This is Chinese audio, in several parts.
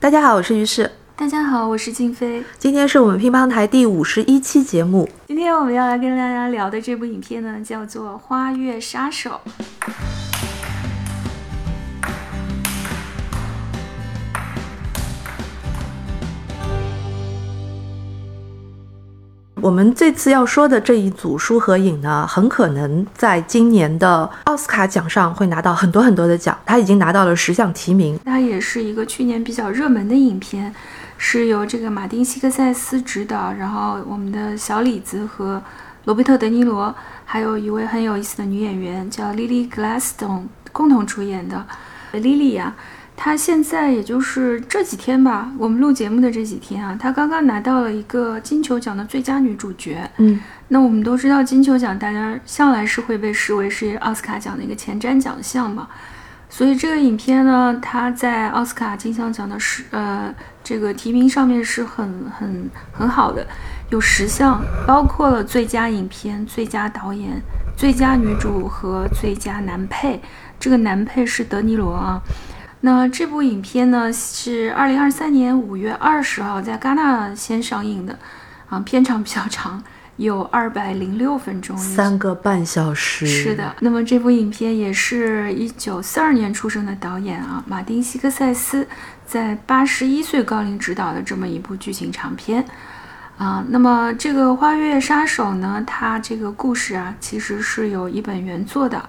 大家好，我是于适。大家好，我是静飞。今天是我们乒乓台第五十一期节目。今天我们要来跟大家聊的这部影片呢，叫做《花月杀手》。我们这次要说的这一组书和影呢，很可能在今年的奥斯卡奖上会拿到很多很多的奖。他已经拿到了十项提名。它也是一个去年比较热门的影片，是由这个马丁·西克塞斯执导，然后我们的小李子和罗伯特·德尼罗，还有一位很有意思的女演员叫 Lily Gladstone 共同主演的。Lily 呀。她现在也就是这几天吧，我们录节目的这几天啊，她刚刚拿到了一个金球奖的最佳女主角。嗯，那我们都知道金球奖大家向来是会被视为是奥斯卡奖的一个前瞻奖项嘛，所以这个影片呢，它在奥斯卡金像奖的是呃这个提名上面是很很很好的，有十项，包括了最佳影片、最佳导演、最佳女主和最佳男配。这个男配是德尼罗啊。那这部影片呢，是二零二三年五月二十号在戛纳先上映的，啊，片长比较长，有二百零六分钟，三个半小时。是的，那么这部影片也是一九四二年出生的导演啊，马丁·西克塞斯在八十一岁高龄执导的这么一部剧情长片，啊，那么这个《花月杀手》呢，它这个故事啊，其实是有一本原作的，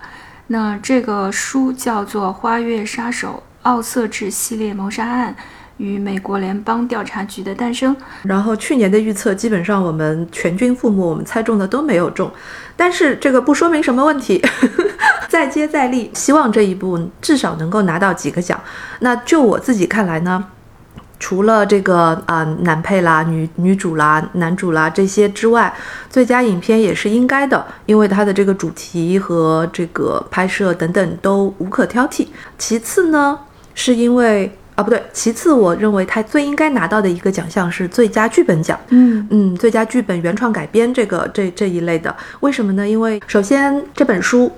那这个书叫做《花月杀手》。奥瑟治系列谋杀案与美国联邦调查局的诞生。然后去年的预测基本上我们全军覆没，我们猜中的都没有中。但是这个不说明什么问题，再接再厉，希望这一部至少能够拿到几个奖。那就我自己看来呢？除了这个啊男配啦、女女主啦、男主啦这些之外，最佳影片也是应该的，因为它的这个主题和这个拍摄等等都无可挑剔。其次呢？是因为啊，不对，其次我认为他最应该拿到的一个奖项是最佳剧本奖。嗯嗯，最佳剧本原创改编这个这这一类的，为什么呢？因为首先这本书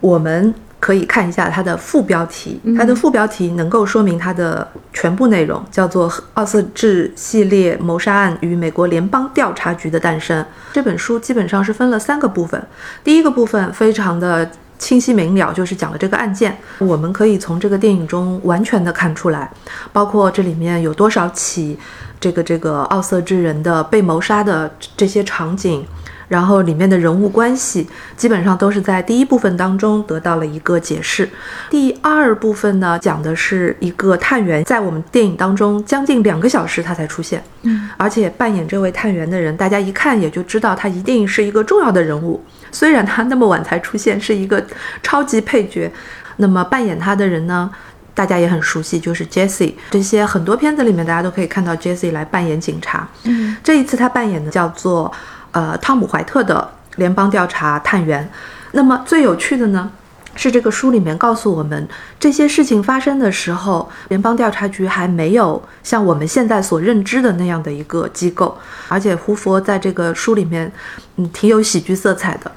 我们可以看一下它的副标题，它的副标题能够说明它的全部内容，叫做《奥斯治系列谋杀案与美国联邦调查局的诞生》。这本书基本上是分了三个部分，第一个部分非常的。清晰明了，就是讲了这个案件。我们可以从这个电影中完全的看出来，包括这里面有多少起这个这个奥瑟之人的被谋杀的这些场景。然后里面的人物关系基本上都是在第一部分当中得到了一个解释。第二部分呢，讲的是一个探员在我们电影当中将近两个小时他才出现，嗯，而且扮演这位探员的人，大家一看也就知道他一定是一个重要的人物。虽然他那么晚才出现，是一个超级配角。那么扮演他的人呢，大家也很熟悉，就是 Jesse。这些很多片子里面大家都可以看到 Jesse 来扮演警察。嗯，这一次他扮演的叫做。呃，汤姆·怀特的联邦调查探员。那么最有趣的呢，是这个书里面告诉我们，这些事情发生的时候，联邦调查局还没有像我们现在所认知的那样的一个机构。而且胡佛在这个书里面，嗯，挺有喜剧色彩的。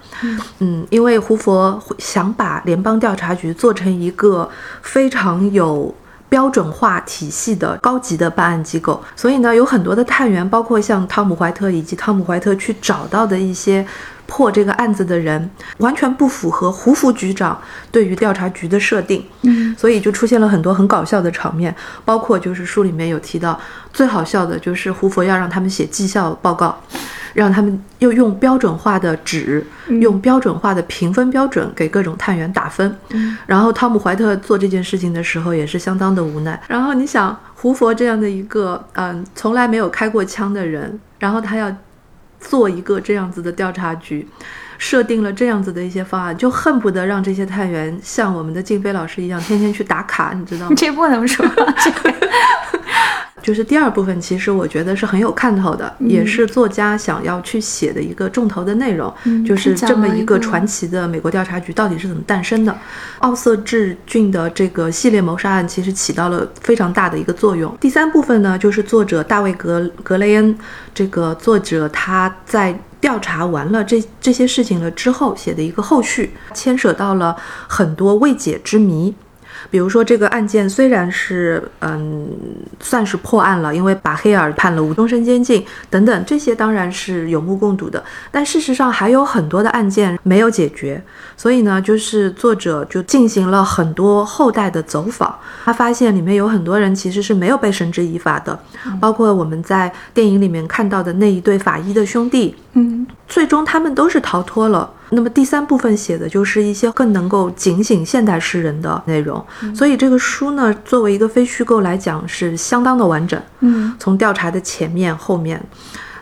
嗯，因为胡佛想把联邦调查局做成一个非常有。标准化体系的高级的办案机构，所以呢，有很多的探员，包括像汤姆·怀特以及汤姆·怀特去找到的一些破这个案子的人，完全不符合胡副局长对于调查局的设定。嗯，所以就出现了很多很搞笑的场面，包括就是书里面有提到，最好笑的就是胡佛要让他们写绩效报告。让他们又用标准化的纸，用标准化的评分标准给各种探员打分。然后汤姆·怀特做这件事情的时候也是相当的无奈。然后你想，胡佛这样的一个嗯从来没有开过枪的人，然后他要做一个这样子的调查局，设定了这样子的一些方案，就恨不得让这些探员像我们的静飞老师一样，天天去打卡，你知道吗？这不能说。就是第二部分，其实我觉得是很有看头的，也是作家想要去写的一个重头的内容，就是这么一个传奇的美国调查局到底是怎么诞生的。奥瑟治郡的这个系列谋杀案其实起到了非常大的一个作用。第三部分呢，就是作者大卫格格雷恩这个作者他在调查完了这这些事情了之后写的一个后续，牵扯到了很多未解之谜。比如说这个案件虽然是嗯算是破案了，因为把黑尔判了无终身监禁等等，这些当然是有目共睹的。但事实上还有很多的案件没有解决，所以呢，就是作者就进行了很多后代的走访，他发现里面有很多人其实是没有被绳之以法的，包括我们在电影里面看到的那一对法医的兄弟，嗯，最终他们都是逃脱了。那么第三部分写的就是一些更能够警醒现代诗人的内容，所以这个书呢，作为一个非虚构来讲是相当的完整。嗯，从调查的前面、后面，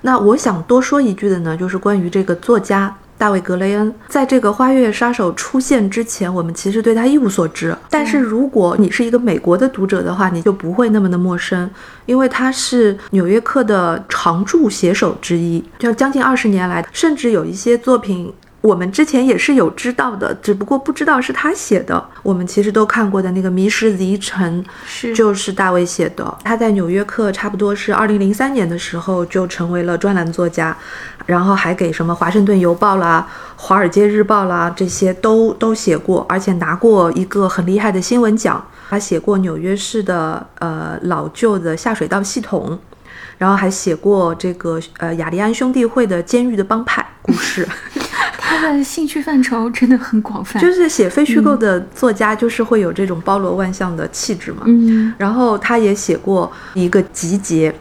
那我想多说一句的呢，就是关于这个作家大卫·格雷恩，在这个《花月杀手》出现之前，我们其实对他一无所知。但是如果你是一个美国的读者的话，你就不会那么的陌生，因为他是《纽约客》的常驻写手之一，就将近二十年来，甚至有一些作品。我们之前也是有知道的，只不过不知道是他写的。我们其实都看过的那个《迷失遗城》，是就是大卫写的。他在《纽约客》差不多是二零零三年的时候就成为了专栏作家，然后还给什么《华盛顿邮报》啦、《华尔街日报》啦这些都都写过，而且拿过一个很厉害的新闻奖。他写过纽约市的呃老旧的下水道系统，然后还写过这个呃雅利安兄弟会的监狱的帮派故事。他的兴趣范畴真的很广泛，就是写非虚构的作家，就是会有这种包罗万象的气质嘛。嗯，然后他也写过一个集结，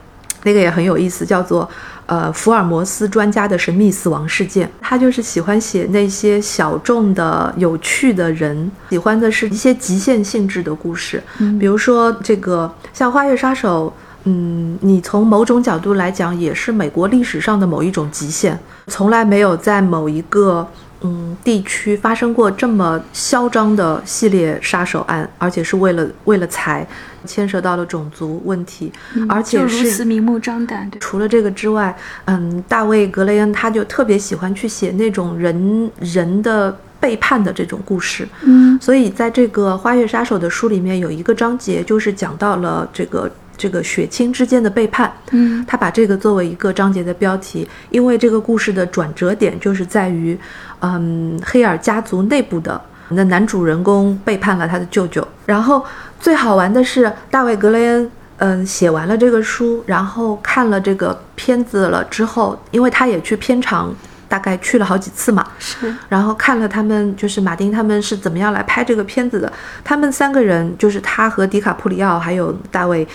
那个也很有意思，叫做呃福尔摩斯专家的神秘死亡事件。他就是喜欢写那些小众的、有趣的人，喜欢的是一些极限性质的故事，比如说这个像《花月杀手》。嗯，你从某种角度来讲，也是美国历史上的某一种极限，从来没有在某一个嗯地区发生过这么嚣张的系列杀手案，而且是为了为了财，牵涉到了种族问题，而且就如此是。明目张胆，对，除了这个之外，嗯，大卫·格雷恩他就特别喜欢去写那种人人的背叛的这种故事，嗯所以在这个《花月杀手》的书里面有一个章节，就是讲到了这个这个血亲之间的背叛。嗯他把这个作为一个章节的标题，因为这个故事的转折点就是在于，嗯，黑尔家族内部的那男主人公背叛了他的舅舅。然后最好玩的是，大卫·格雷恩，嗯，写完了这个书，然后看了这个片子了之后，因为他也去片场，大概去了好几次嘛，是，然后看了他们就是马丁他们是怎么样来拍这个片子的。他们三个人就是他和迪卡普里奥还有大卫，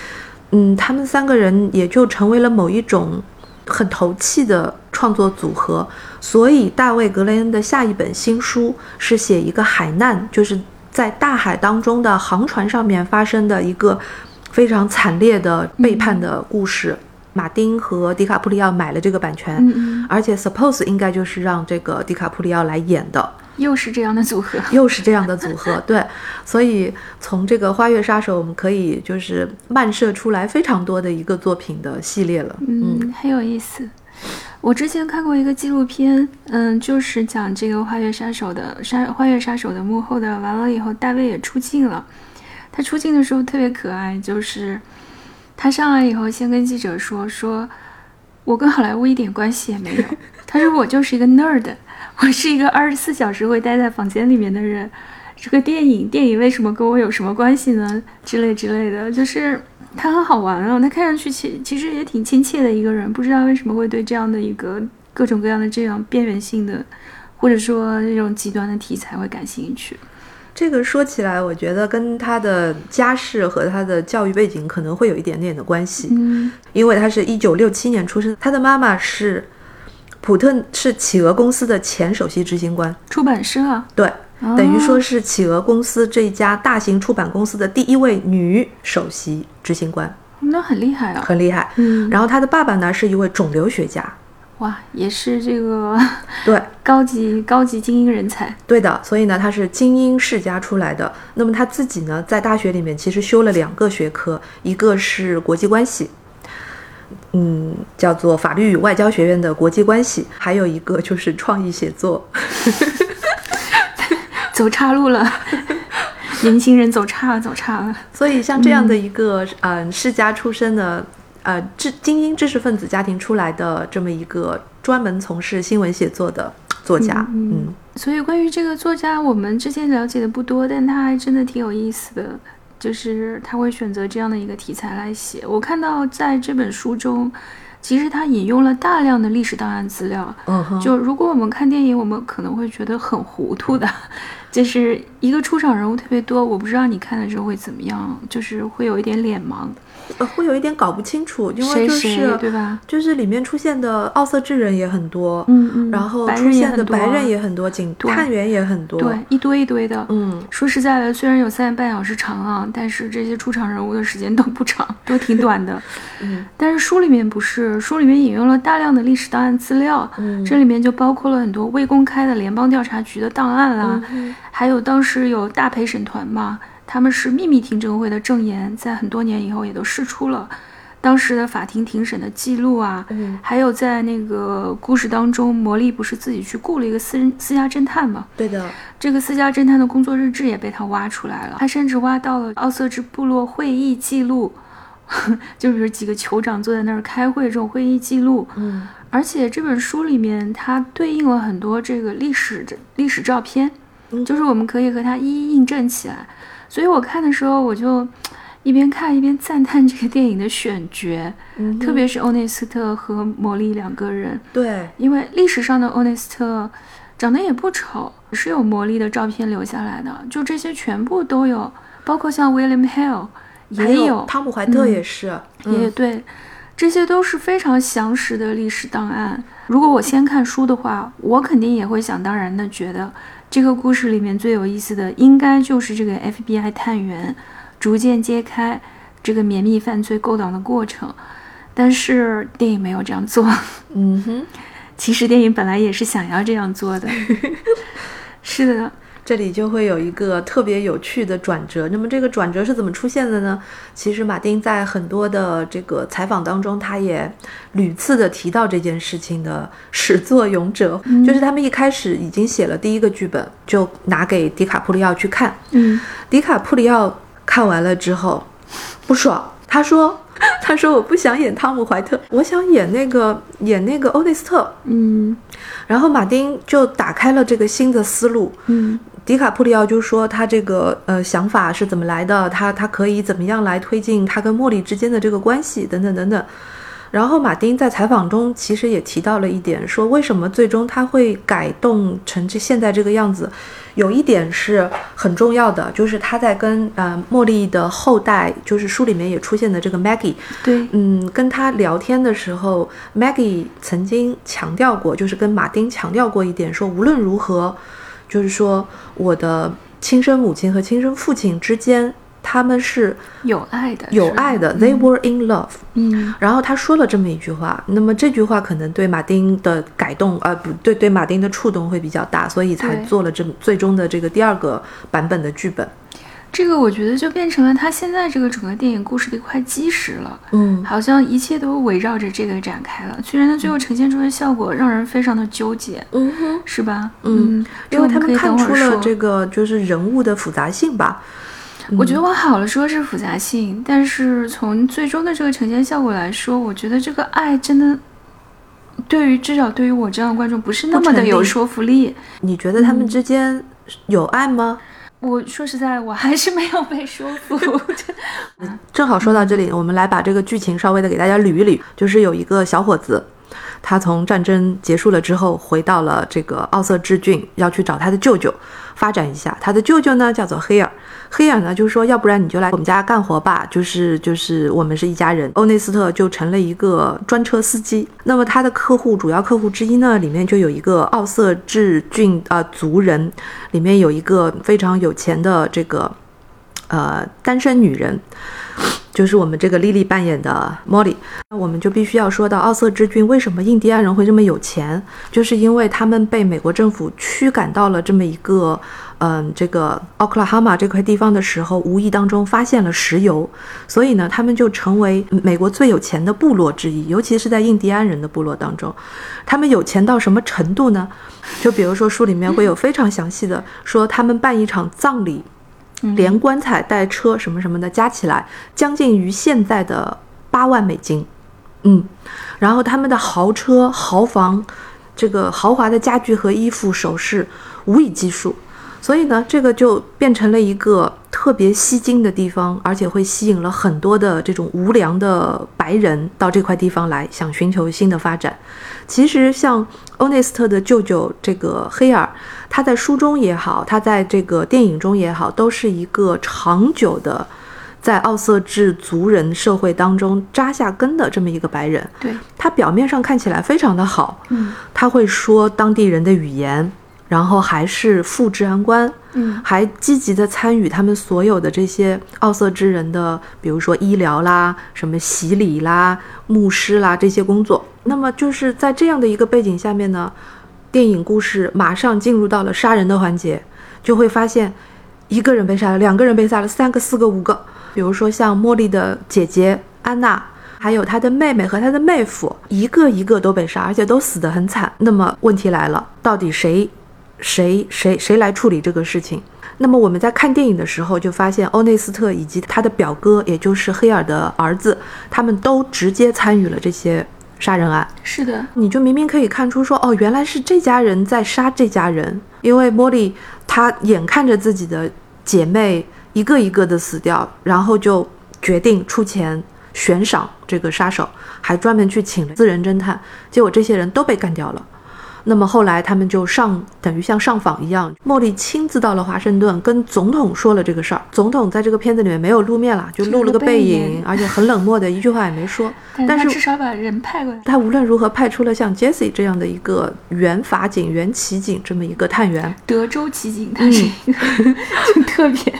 嗯，他们三个人也就成为了某一种很投气的创作组合。所以大卫格雷恩的下一本新书是写一个海难，就是在大海当中的航船上面发生的一个非常惨烈的背叛的故事。马丁和迪卡普里奥买了这个版权，嗯嗯，而且 suppose 应该就是让这个迪卡普里奥来演的，又是这样的组合，又是这样的组合，对，所以从这个《花月杀手》，我们可以就是漫射出来非常多的一个作品的系列了，嗯，很有意思。我之前看过一个纪录片，嗯，就是讲这个《花月杀手》的杀《花月杀手》的幕后的。完了以后，大卫也出镜了。他出镜的时候特别可爱，就是他上来以后先跟记者说：“说我跟好莱坞一点关系也没有。”他说：“我就是一个 nerd，我是一个二十四小时会待在房间里面的人。这个电影，电影为什么跟我有什么关系呢？之类之类的，就是。”他很好玩啊，他看上去其其实也挺亲切的一个人，不知道为什么会对这样的一个各种各样的这样边缘性的，或者说那种极端的题材会感兴趣。这个说起来，我觉得跟他的家世和他的教育背景可能会有一点点的关系，嗯因为他是一九六七年出生，他的妈妈是普特是企鹅公司的前首席执行官，出版社啊，对，哦等于说是企鹅公司这一家大型出版公司的第一位女首席执行官，那很厉害啊。很厉害。嗯，然后他的爸爸呢是一位肿瘤学家，哇，也是这个 对，高级高级精英人才。对的，所以呢他是精英世家出来的。那么他自己呢在大学里面其实修了两个学科，一个是国际关系。嗯，叫做法律与外交学院的国际关系，还有一个就是创意写作。走岔路了，年轻人走岔了，走岔了。所以像这样的一个嗯、呃世家出身的呃知精英知识分子家庭出来的这么一个专门从事新闻写作的作家。嗯嗯所以关于这个作家，我们之前了解的不多，但他还真的挺有意思的，就是他会选择这样的一个题材来写。我看到在这本书中，其实他引用了大量的历史档案资料。嗯哼，就如果我们看电影，我们可能会觉得很糊涂的，就是一个出场人物特别多，我不知道你看的时候会怎么样，就是会有一点脸盲，呃会有一点搞不清楚，因为就是谁对吧？就是里面出现的奥色之人也很多，嗯嗯，然后白出现的白人也很多，警对探员也很多。对，一堆一堆的。嗯，说实在的，虽然有三个半小时长啊，但是这些出场人物的时间都不长，都挺短的。嗯，但是书里面不是，书里面引用了大量的历史档案资料，嗯这里面就包括了很多未公开的联邦调查局的档案啦，嗯还有当时有大陪审团嘛，他们是秘密听证会的证言，在很多年以后也都释出了。当时的法庭庭审的记录啊，嗯还有在那个故事当中，魔力不是自己去雇了一个私人私家侦探嘛？对的，这个私家侦探的工作日志也被他挖出来了，他甚至挖到了奥瑟治部落会议记录，就比如几个酋长坐在那儿开会这种会议记录。嗯而且这本书里面它对应了很多这个历史的历史照片，嗯就是我们可以和它一一印证起来。所以我看的时候，我就一边看一边赞叹这个电影的选角，嗯，特别是欧内斯特和魔力两个人。对，因为历史上的欧内斯特长得也不丑，是有魔力的照片留下来的，就这些全部都有，包括像 William Hale 也有，汤姆怀特嗯也是，嗯也对，这些都是非常详实的历史档案。如果我先看书的话，我肯定也会想当然的觉得，这个故事里面最有意思的应该就是这个 FBI 探员逐渐揭开这个绵密犯罪勾当的过程。但是电影没有这样做。嗯哼。其实电影本来也是想要这样做的。是的，这里就会有一个特别有趣的转折。那么这个转折是怎么出现的呢？其实马丁在很多的这个采访当中，他也屡次的提到这件事情的始作俑者，就是他们一开始已经写了第一个剧本，就拿给迪卡普里奥去看。嗯，迪卡普里奥看完了之后不爽，他说。他说：“我不想演汤姆·怀特，我想演那个演那个欧内斯特。”嗯然后马丁就打开了这个新的思路，嗯迪卡普里奥就说他这个呃想法是怎么来的，他他可以怎么样来推进他跟茉莉之间的这个关系等等等等。然后马丁在采访中其实也提到了一点，说为什么最终他会改动成这现在这个样子，有一点是很重要的，就是他在跟呃茉莉的后代，就是书里面也出现的这个 Maggie，对，嗯，跟他聊天的时候，Maggie 曾经强调过，就是跟马丁强调过一点，说无论如何，就是说我的亲生母亲和亲生父亲之间，他们是有爱的，有爱的、t h e y were in love。嗯然后他说了这么一句话，那么这句话可能对马丁的改动，呃，不对，对马丁的触动会比较大，所以才做了这么最终的这个第二个版本的剧本。这个我觉得就变成了他现在这个整个电影故事的一块基石了，嗯好像一切都围绕着这个展开了。虽然它最后呈现出的效果让人非常的纠结，嗯哼。是吧？嗯嗯，因为他们看出了这个就是人物的复杂性吧。我觉得往好了说是复杂性，但是从最终的这个呈现效果来说，我觉得这个爱真的，对于至少对于我这样的观众不是那么的有说服力。你觉得他们之间有爱吗？我说实在，我还是没有被说服。正好说到这里，我们来把这个剧情稍微的给大家捋一捋。就是有一个小伙子，他从战争结束了之后，回到了这个奥瑟治郡，要去找他的舅舅发展一下。他的舅舅呢叫做黑尔，黑尔呢就说，要不然你就来我们家干活吧，就是就是我们是一家人。欧内斯特就成了一个专车司机。那么他的客户主要客户之一呢，里面就有一个奥瑟治郡呃族人，里面有一个非常有钱的这个呃单身女人。就是我们这个莉莉扮演的莫里那我们就必须要说到奥瑟之君为什么印第安人会这么有钱，就是因为他们被美国政府驱赶到了这么一个，嗯，这个奥克拉荷马这块地方的时候，无意当中发现了石油，所以呢，他们就成为美国最有钱的部落之一，尤其是在印第安人的部落当中，他们有钱到什么程度呢？就比如说书里面会有非常详细的说，他们办一场葬礼。连棺材带车什么什么的加起来，将近于现在的八万美金，嗯，然后他们的豪车豪房，这个豪华的家具和衣服首饰无以计数。所以呢，这个就变成了一个特别吸睛的地方，而且会吸引了很多的这种无良的白人到这块地方来，想寻求新的发展。其实，像欧内斯特的舅舅这个黑尔，他在书中也好，他在这个电影中也好，都是一个长久的在奥瑟治族人社会当中扎下根的这么一个白人。对他表面上看起来非常的好，嗯他会说当地人的语言。然后还是副治安官，嗯还积极的参与他们所有的这些奥瑟之人的，比如说医疗啦、什么洗礼啦、牧师啦这些工作。那么就是在这样的一个背景下面呢，电影故事马上进入到了杀人的环节，就会发现一个人被杀了，两个人被杀了，三个、四个、五个。比如说像茉莉的姐姐安娜。还有她的妹妹和她的妹夫，一个一个都被杀，而且都死得很惨。那么问题来了，到底谁谁谁谁来处理这个事情？那么我们在看电影的时候就发现，欧内斯特以及他的表哥，也就是黑尔的儿子，他们都直接参与了这些杀人案。是的，你就明明可以看出说，哦，原来是这家人在杀这家人，因为茉莉她眼看着自己的姐妹一个一个的死掉，然后就决定出钱悬赏这个杀手，还专门去请了私人侦探，结果这些人都被干掉了。那么后来他们就上，等于像上访一样，莫莉亲自到了华盛顿，跟总统说了这个事儿。总统在这个片子里面没有露面了，就露了个背影，而且很冷漠的一句话也没说。但是至少把人派过来。他无论如何派出了像 Jesse 这样的一个原法警、原骑警这么一个探员，德州骑警，他是一个、就特别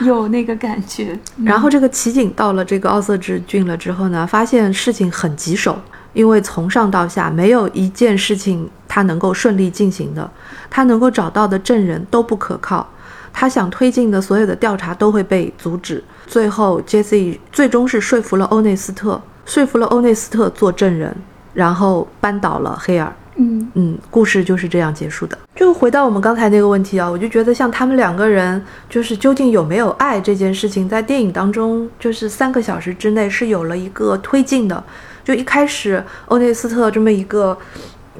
有那个感觉。然后这个骑警到了这个奥瑟治郡了之后呢，发现事情很棘手。因为从上到下没有一件事情他能够顺利进行的，他能够找到的证人都不可靠，他想推进的所有的调查都会被阻止。最后，Jesse 最终是说服了欧内斯特，说服了欧内斯特做证人，然后扳倒了黑尔。嗯嗯，故事就是这样结束的。就回到我们刚才那个问题啊，我就觉得像他们两个人，就是究竟有没有爱这件事情，在电影当中，就是三个小时之内是有了一个推进的。就一开始，欧内斯特这么一个，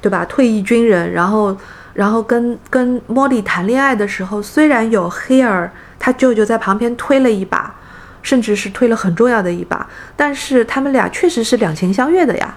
对吧？退役军人，然后，然后跟跟莫莉谈恋爱的时候，虽然有黑尔他舅舅在旁边推了一把，甚至是推了很重要的一把，但是他们俩确实是两情相悦的呀。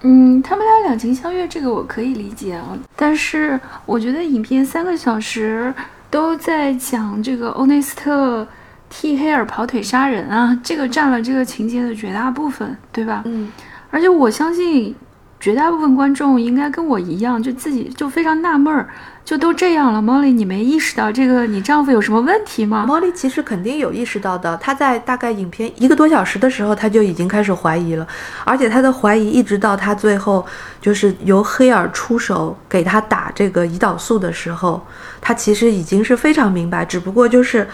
嗯，他们俩两情相悦，这个我可以理解啊。但是我觉得影片三个小时都在讲这个欧内斯特替黑尔跑腿杀人啊，这个占了这个情节的绝大部分，对吧？嗯。而且我相信，绝大部分观众应该跟我一样，就自己就非常纳闷儿，就都这样了，Molly，你没意识到这个你丈夫有什么问题吗？Molly 其实肯定有意识到的，她在大概影片一个多小时的时候，她就已经开始怀疑了，而且她的怀疑一直到她最后就是由黑尔出手给她打这个胰岛素的时候，她其实已经是非常明白，只不过就是。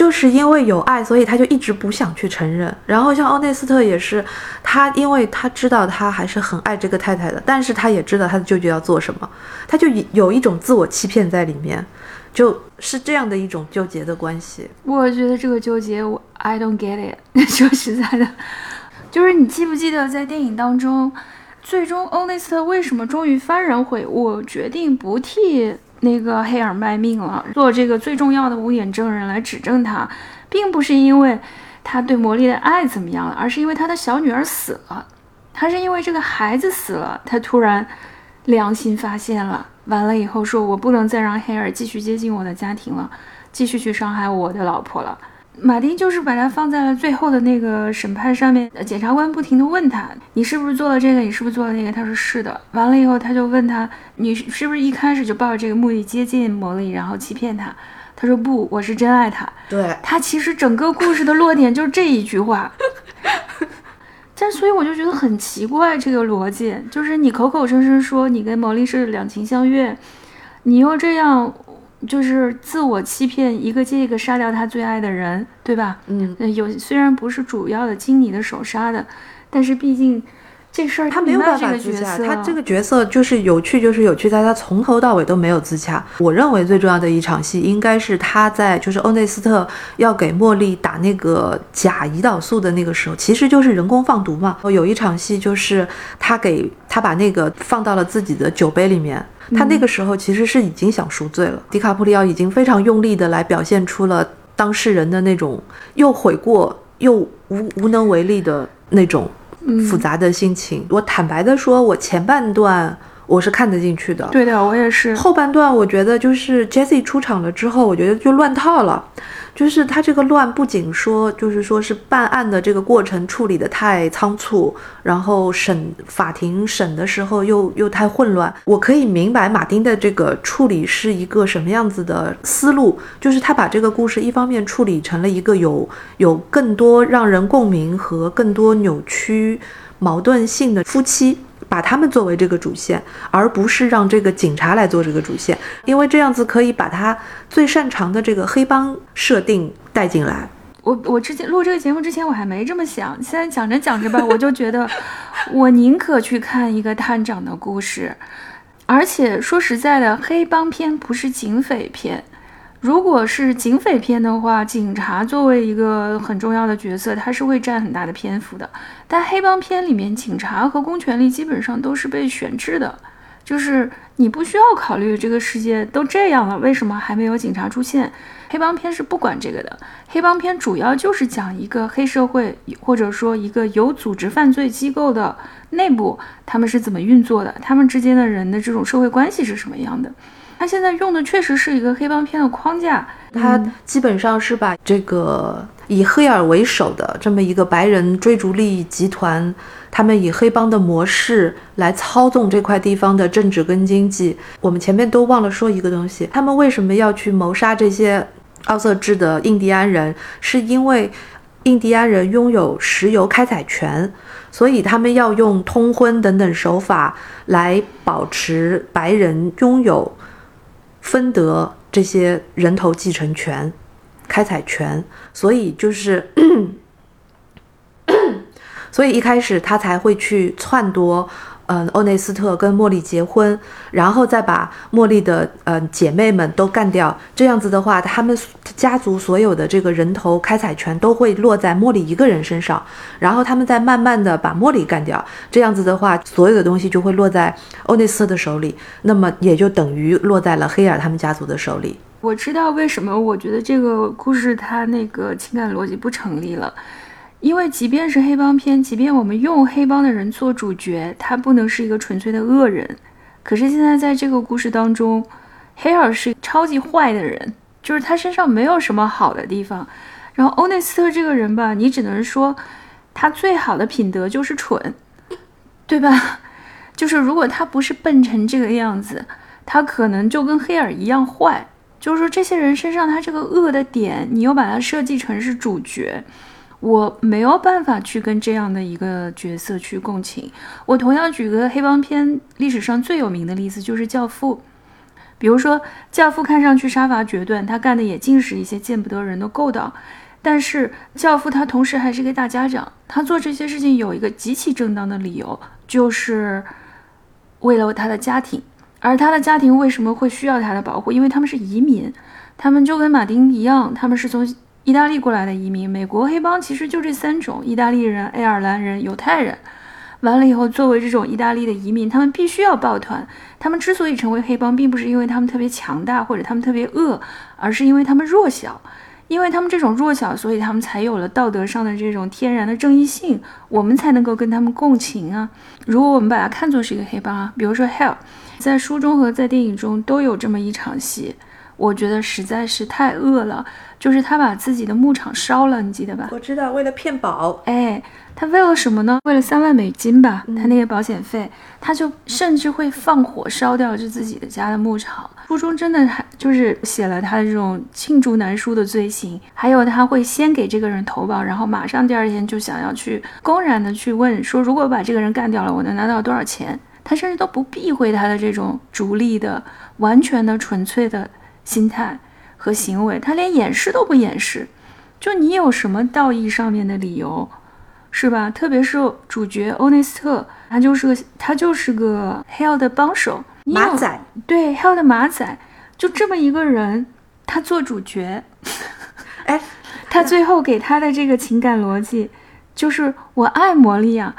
就是因为有爱，所以他就一直不想去承认。然后像奥内斯特也是，他因为他知道他还是很爱这个太太的，但是他也知道他的舅舅要做什么，他就有一种自我欺骗在里面，就是这样的一种纠结的关系。我觉得这个纠结，我 I don't get it。说实在的，就是你记不记得在电影当中，最终欧内斯特为什么终于幡然悔悟，决定不替。那个黑尔卖命了，做这个最重要的污点证人来指证他，并不是因为他对魔力的爱怎么样了，而是因为他的小女儿死了。他是因为这个孩子死了，他突然良心发现了。完了以后说，我不能再让黑尔继续接近我的家庭了，继续去伤害我的老婆了。马丁就是把他放在了最后的那个审判上面，检察官不停地问他：“你是不是做了这个？你是不是做了那个？”他说：“是的。”完了以后，他就问他：“你是不是一开始就抱着这个目的接近魔力，然后欺骗他？”他说：“不，我是真爱他。”对他。其实整个故事的落点就是这一句话。但所以我就觉得很奇怪，这个逻辑就是你口口声声说你跟魔力是两情相悦，你又这样。就是自我欺骗，一个接一个杀掉他最爱的人，对吧？嗯，有虽然不是主要的经你的手杀的，但是毕竟这事儿他没有办法自洽，他这个角色就是有趣，就是有趣在他从头到尾都没有自洽。我认为最重要的一场戏应该是他在就是欧内斯特要给茉莉打那个假胰岛素的那个时候，其实就是人工放毒嘛。有一场戏就是他给他把那个放到了自己的酒杯里面，他那个时候其实是已经想赎罪了。迪卡普里奥已经非常用力的来表现出了当事人的那种又悔过又无无能为力的那种。复杂的心情，我坦白的说，我前半段我是看得进去的。对的，我也是。后半段我觉得就是 Jesse 出场了之后，我觉得就乱套了。就是他这个乱，不仅说，就是说是办案的这个过程处理的太仓促，然后审法庭审的时候又又太混乱。我可以明白马丁的这个处理是一个什么样子的思路，就是他把这个故事一方面处理成了一个有有更多让人共鸣和更多扭曲矛盾性的夫妻。把他们作为这个主线，而不是让这个警察来做这个主线，因为这样子可以把他最擅长的这个黑帮设定带进来。我我之前录这个节目之前我还没这么想，现在讲着讲着吧，我就觉得我宁可去看一个探长的故事，而且说实在的，黑帮片不是警匪片。如果是警匪片的话，警察作为一个很重要的角色，他是会占很大的篇幅的。但黑帮片里面，警察和公权力基本上都是被悬置的，就是你不需要考虑这个世界都这样了，为什么还没有警察出现？黑帮片是不管这个的。黑帮片主要就是讲一个黑社会，或者说一个有组织犯罪机构的内部，他们是怎么运作的，他们之间的人的这种社会关系是什么样的。他现在用的确实是一个黑帮片的框架，他基本上是把这个以黑尔为首的这么一个白人追逐利益集团，他们以黑帮的模式来操纵这块地方的政治跟经济。我们前面都忘了说一个东西，他们为什么要去谋杀这些奥色治的印第安人？是因为印第安人拥有石油开采权，所以他们要用通婚等等手法来保持白人拥有。分得这些人头继承权、开采权，所以就是，所以一开始他才会去篡夺。嗯，欧内斯特跟茉莉结婚，然后再把茉莉的呃姐妹们都干掉。这样子的话，他们家族所有的这个人头开采权都会落在茉莉一个人身上。然后他们再慢慢的把茉莉干掉。这样子的话，所有的东西就会落在欧内斯特的手里。那么也就等于落在了黑尔他们家族的手里。我知道为什么我觉得这个故事它那个情感逻辑不成立了。因为即便是黑帮片，即便我们用黑帮的人做主角，他不能是一个纯粹的恶人。可是现在在这个故事当中，黑尔是超级坏的人，就是他身上没有什么好的地方。然后欧内斯特这个人吧，你只能说他最好的品德就是蠢，对吧？就是如果他不是笨成这个样子，他可能就跟黑尔一样坏。就是说这些人身上他这个恶的点，你又把他设计成是主角。我没有办法去跟这样的一个角色去共情。我同样举个黑帮片历史上最有名的例子，就是《教父》。比如说，《教父》看上去杀伐决断，他干的也尽是一些见不得人的勾当。但是，《教父》他同时还是一个大家长，他做这些事情有一个极其正当的理由，就是为了他的家庭。而他的家庭为什么会需要他的保护？因为他们是移民，他们就跟马丁一样，他们是从。意大利过来的移民，美国黑帮其实就这三种：意大利人、爱尔兰人、犹太人。完了以后，作为这种意大利的移民，他们必须要抱团。他们之所以成为黑帮，并不是因为他们特别强大或者他们特别恶，而是因为他们弱小。因为他们这种弱小，所以他们才有了道德上的这种天然的正义性，我们才能够跟他们共情啊。如果我们把它看作是一个黑帮啊，比如说《Hell》，在书中和在电影中都有这么一场戏。我觉得实在是太饿了，就是他把自己的牧场烧了，你记得吧？我知道，为了骗保。哎，他为了什么呢？为了三万美金吧，他那个保险费，他就甚至会放火烧掉就自己的家的牧场。书中真的还就是写了他的这种罄竹难书的罪行，还有他会先给这个人投保，然后马上第二天就想要去公然的去问说，如果把这个人干掉了，我能拿到多少钱？他甚至都不避讳他的这种逐利的、完全的、纯粹的。心态和行为，他连掩饰都不掩饰。就你有什么道义上面的理由，是吧？特别是主角欧内斯特，他就是个他就是个 Hell 的帮手，你马仔，对 Hell 的马仔，就这么一个人，他做主角，哎，他最后给他的这个情感逻辑就是我爱魔力啊，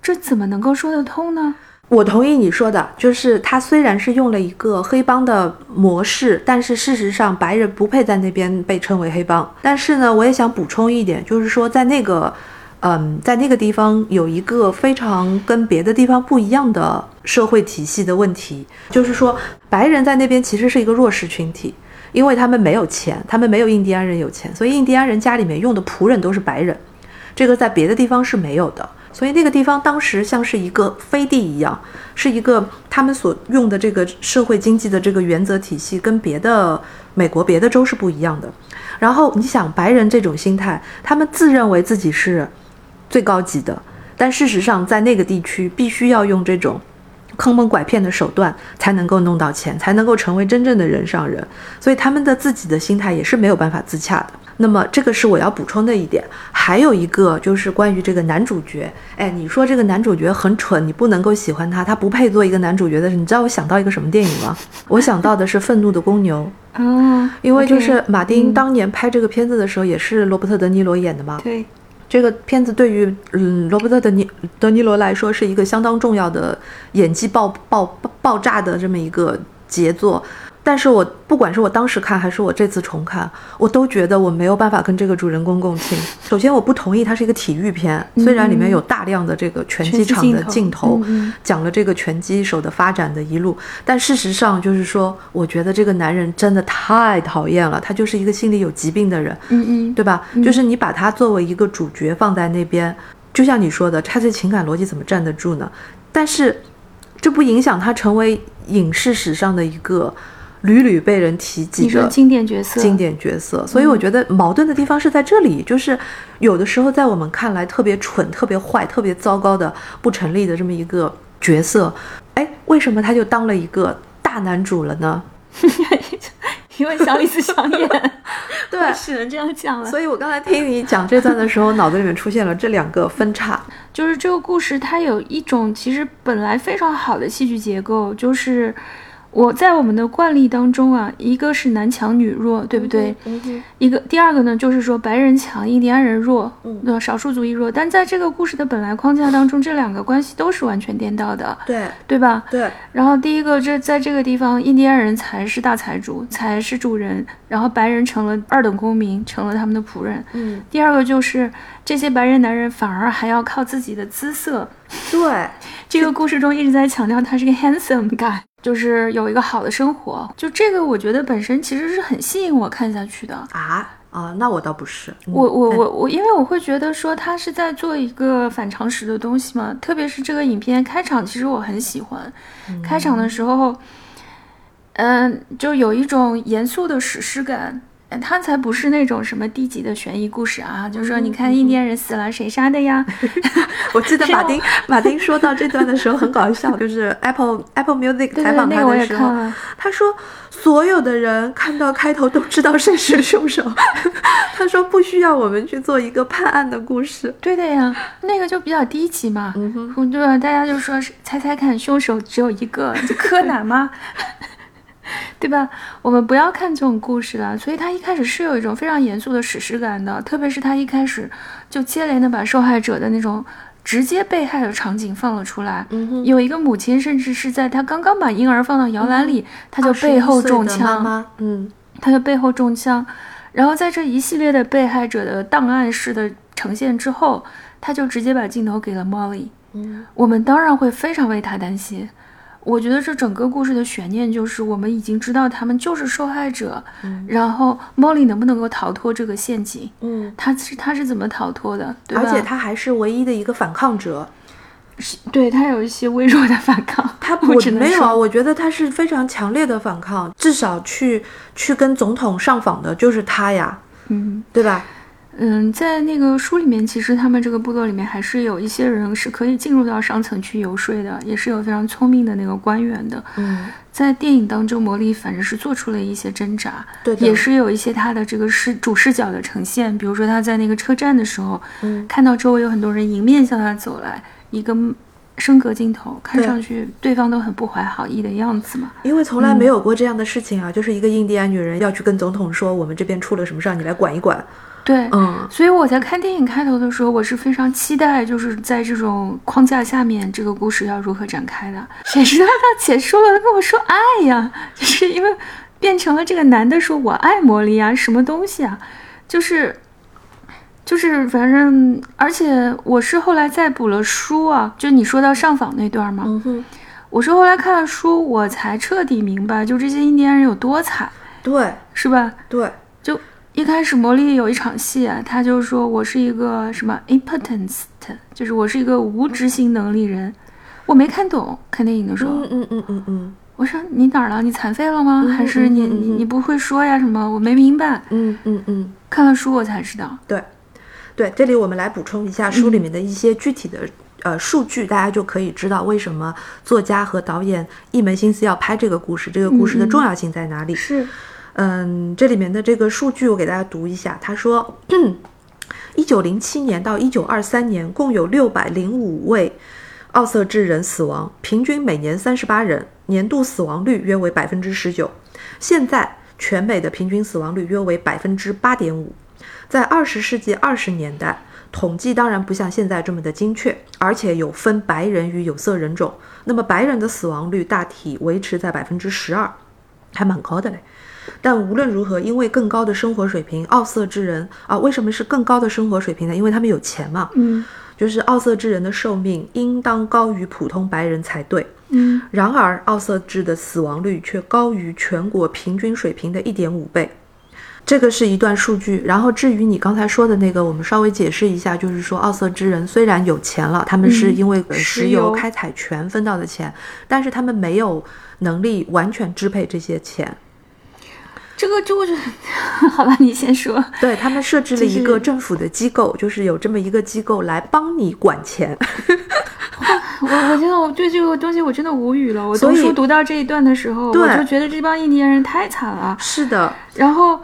这怎么能够说得通呢？我同意你说的，就是他虽然是用了一个黑帮的模式，但是事实上白人不配在那边被称为黑帮。但是呢，我也想补充一点，就是说在那个，嗯，在那个地方有一个非常跟别的地方不一样的社会体系的问题，就是说白人在那边其实是一个弱势群体，因为他们没有钱，他们没有印第安人有钱，所以印第安人家里面用的仆人都是白人，这个在别的地方是没有的。所以那个地方当时像是一个飞地一样，是一个他们所用的这个社会经济的这个原则体系跟别的美国别的州是不一样的。然后你想白人这种心态，他们自认为自己是最高级的，但事实上在那个地区必须要用这种坑蒙拐骗的手段才能够弄到钱，才能够成为真正的人上人。所以他们的自己的心态也是没有办法自洽的。那么这个是我要补充的一点，还有一个就是关于这个男主角。哎，你说这个男主角很蠢，你不能够喜欢他，他不配做一个男主角的是，你知道我想到一个什么电影吗？我想到的是《愤怒的公牛》，哦，因为就是马丁当年拍这个片子的时候，也是罗伯特·德尼罗演的嘛。对，这个片子对于嗯罗伯特·德尼德尼罗来说是一个相当重要的演技爆爆爆爆炸的这么一个杰作。但是我不管是我当时看还是我这次重看，我都觉得我没有办法跟这个主人公共情。首先，我不同意它是一个体育片，虽然里面有大量的这个拳击场的镜头，嗯讲了这个拳击手的发展的一路，但事实上就是说，我觉得这个男人真的太讨厌了，他就是一个心理有疾病的人。嗯嗯，对吧？就是你把他作为一个主角放在那边，就像你说的，他这情感逻辑怎么站得住呢？但是这不影响他成为影视史上的一个屡屡被人提及的你说经典角色，经典角色。所以我觉得矛盾的地方是在这里，就是有的时候在我们看来特别蠢、特别坏、特别糟糕的不成立的这么一个角色，哎，为什么他就当了一个大男主了呢？因为小李子想演，对 只能这样讲了。所以我刚才听你讲这段的时候，脑子里面出现了这两个分叉。就是这个故事，它有一种其实本来非常好的戏剧结构，就是我在我们的惯例当中啊，一个是男强女弱，对不对？一个第二个呢，就是说白人强，印第安人弱，嗯呃，少数族裔弱。但在这个故事的本来框架当中，这两个关系都是完全颠倒的，对对吧？对，然后第一个，这在这个地方，印第安人才是大财主，才是主人，然后白人成了二等公民，成了他们的仆人。嗯，第二个就是这些白人男人反而还要靠自己的姿色。对，这个故事中一直在强调他是个 handsome guy，就是有一个好的生活。就这个，我觉得本身其实是很吸引我看下去的。啊啊，那我倒不是。嗯我我我我，因为我会觉得说他是在做一个反常识的东西嘛，特别是这个影片开场，其实我很喜欢。开场的时候，嗯、就有一种严肃的史诗感。它才不是那种什么低级的悬疑故事啊，就是说，你看印第安人死了，谁杀的呀？我记得马丁马丁说到这段的时候很搞笑，就是 Apple Apple Music 采访那个我也他的时候，看了。他说所有的人看到开头都知道谁是凶手，他说不需要我们去做一个判案的故事。对的呀，那个就比较低级嘛，嗯嗯，对吧？大家就说是猜猜看，凶手只有一个，就柯南吗？对吧？我们不要看这种故事了。所以他一开始是有一种非常严肃的史诗感的，特别是他一开始就接连的把受害者的那种直接被害的场景放了出来。嗯，有一个母亲，甚至是在她刚刚把婴儿放到摇篮里，她就背后中21岁的枪，妈妈，嗯他就背后中枪，然后在这一系列的被害者的档案式的呈现之后，他就直接把镜头给了 Molly。嗯我们当然会非常为他担心。我觉得这整个故事的悬念就是，我们已经知道他们就是受害者，嗯然后 Molly 能不能够逃脱这个陷阱？嗯，他是他是怎么逃脱的？对吧？而且他还是唯一的一个反抗者。是对他有一些微弱的反抗，他我只能没有啊，我觉得他是非常强烈的反抗，至少去去跟总统上访的就是他呀，嗯，对吧？嗯，在那个书里面，其实他们这个部落里面还是有一些人是可以进入到上层去游说的，也是有非常聪明的那个官员的。嗯，在电影当中，魔力反正是做出了一些挣扎，对也是有一些他的这个视主视角的呈现。比如说他在那个车站的时候，嗯看到周围有很多人迎面向他走来，一个升格镜头，看上去对方都很不怀好意的样子嘛。因为从来没有过这样的事情啊，就是一个印第安女人要去跟总统说，我们这边出了什么事儿，你来管一管。对，嗯，所以我在看电影开头的时候，我是非常期待，就是在这种框架下面，这个故事要如何展开的。谁知道他解说了，他跟我说爱呀，就是因为变成了这个男的说我爱魔力啊，什么东西啊，就是就是反正，而且我是后来再补了书啊，就你说到上访那段嘛，嗯哼，我是后来看了书，我才彻底明白，就这些印第安人有多惨，对。是吧？对，就一开始魔力有一场戏啊，他就说我是一个什么 impotence，就是我是一个无执行能力人。我没看懂，看电影的时候，嗯嗯嗯嗯嗯我说你哪儿了？你残废了吗？嗯还是你你你不会说呀什么？我没明白。嗯嗯嗯，看了书我才知道。对，对，这里我们来补充一下书里面的一些具体的。呃，数据大家就可以知道为什么作家和导演一门心思要拍这个故事，这个故事的重要性在哪里？是，嗯，这里面的这个数据我给大家读一下。他说，一九零七年到一九二三年，共有六百零五位奥瑟治人死亡，平均每年三十八人，年度死亡率约为百分之十九。现在全美的平均死亡率约为百分之八点五。在二十世纪二十年代，统计当然不像现在这么的精确，而且有分白人与有色人种。那么白人的死亡率大体维持在百分之十二，还蛮高的嘞。但无论如何，因为更高的生活水平，奥色之人啊，为什么是更高的生活水平呢？因为他们有钱嘛。嗯就是奥色之人的寿命应当高于普通白人才对。嗯然而，奥瑟治的死亡率却高于全国平均水平的一点五倍。这个是一段数据。然后，至于你刚才说的那个，我们稍微解释一下，就是说，奥瑟之人虽然有钱了，他们是嗯因为石油开采权分到的钱，但是他们没有能力完全支配这些钱。这个就是，好吧，你先说。对他们设置了一个政府的机构，就是有这么一个机构来帮你管钱。我我真的我对这个东西我真的无语了。我读书读到这一段的时候，我就觉得这帮印第安人太惨了。是的，然后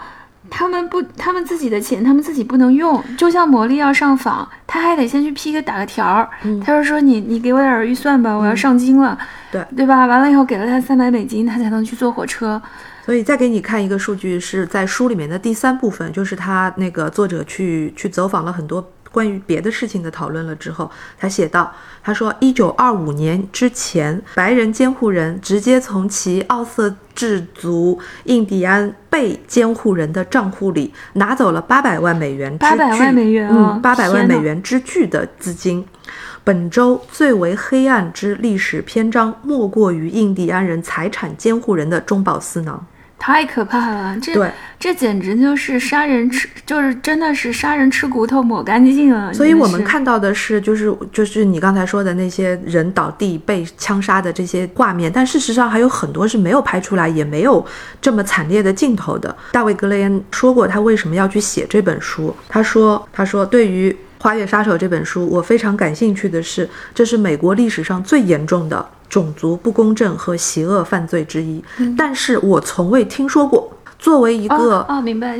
他们不，他们自己的钱他们自己不能用，就像魔力要上访，他还得先去批个打个条儿，嗯他就说你你给我点预算吧，我要上京了，对对吧？完了以后给了他三百美金，他才能去坐火车。所以再给你看一个数据，是在书里面的第三部分，就是他那个作者去去走访了很多关于别的事情的讨论了之后，他写道，他说，一九二五年之前，白人监护人直接从其奥瑟治族印第安被监护人的账户里拿走了八百万美元之巨，800万美元啊嗯，八百万美元之巨的资金。本周最为黑暗之历史篇章，莫过于印第安人财产监护人的中饱私囊。太可怕了！这对这简直就是杀人吃，就是真的是杀人吃骨头抹干净了。所以我们看到的是，就是就是你刚才说的那些人倒地被枪杀的这些画面，但事实上还有很多是没有拍出来，也没有这么惨烈的镜头的。大卫·格雷恩说过，他为什么要去写这本书？他说：“他说对于《花月杀手》这本书，我非常感兴趣的是，这是美国历史上最严重的种族不公正和邪恶犯罪之一，但是我从未听说过。”作为一个、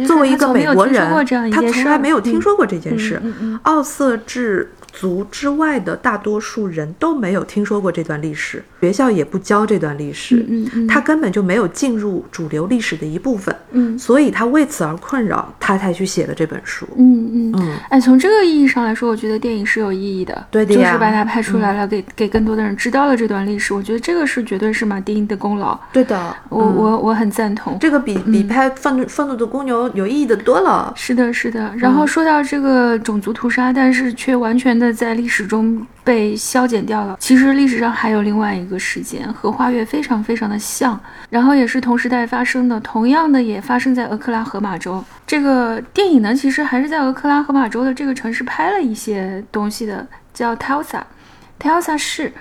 作为一个美国人他从来没有听嗯说过这件事。奥瑟治族之外的大多数人都没有听说过这段历史，学校也不教这段历史，嗯他根本就没有进入主流历史的一部分，嗯所以他为此而困扰，他才去写了这本书。嗯嗯嗯，哎，从这个意义上来说，我觉得电影是有意义的，对的呀就是把它拍出来了，给给更多的人知道了这段历史。我觉得这个是绝对是马丁的功劳，对的，我、嗯我我很赞同。这个比比拍愤怒愤怒的公牛有意义的多了。是的，是的。然嗯后说到这个种族屠杀，但是却完全的在历史中被消减掉了。其实历史上还有另外一个事件，和花月非常非常的像，然后也是同时代发生的，同样的也发生在俄克拉荷马州。这个电影呢，其实还是在俄克拉荷马州的这个城市拍了一些东西的，叫 Tulsa，Tulsa 市。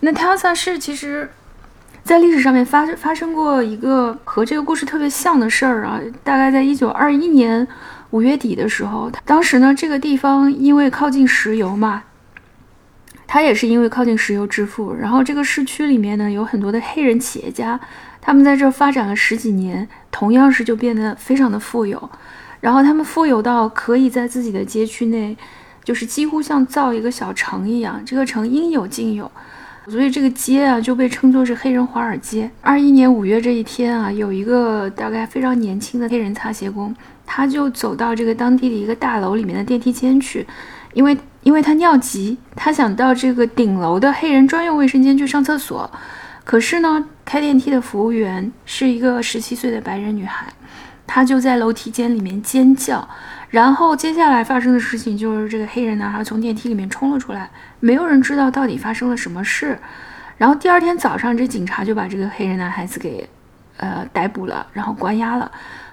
那 Tulsa 市其实。在历史上面发发生过一个和这个故事特别像的事儿啊，大概在一九二一年五月底的时候，当时呢，这个地方因为靠近石油嘛，它也是因为靠近石油致富。然后这个市区里面呢，有很多的黑人企业家，他们在这发展了十几年，同样是就变得非常的富有。然后他们富有到可以在自己的街区内，就是几乎像造一个小城一样，这个城应有尽有。所以这个街啊就被称作是黑人华尔街。二一年五月这一天啊，有一个大概非常年轻的黑人擦鞋工。他就走到这个当地的一个大楼里面的电梯间去，因为因为他尿急，他想到这个顶楼的黑人专用卫生间去上厕所。可是呢，开电梯的服务员是一个十七岁的白人女孩，她就在楼梯间里面尖叫。然后接下来发生的事情就是这个黑人男孩从电梯里面冲了出来，没有人知道到底发生了什么事。然后第二天早上，这警察就把这个黑人男孩子给呃逮捕了，然后关押了。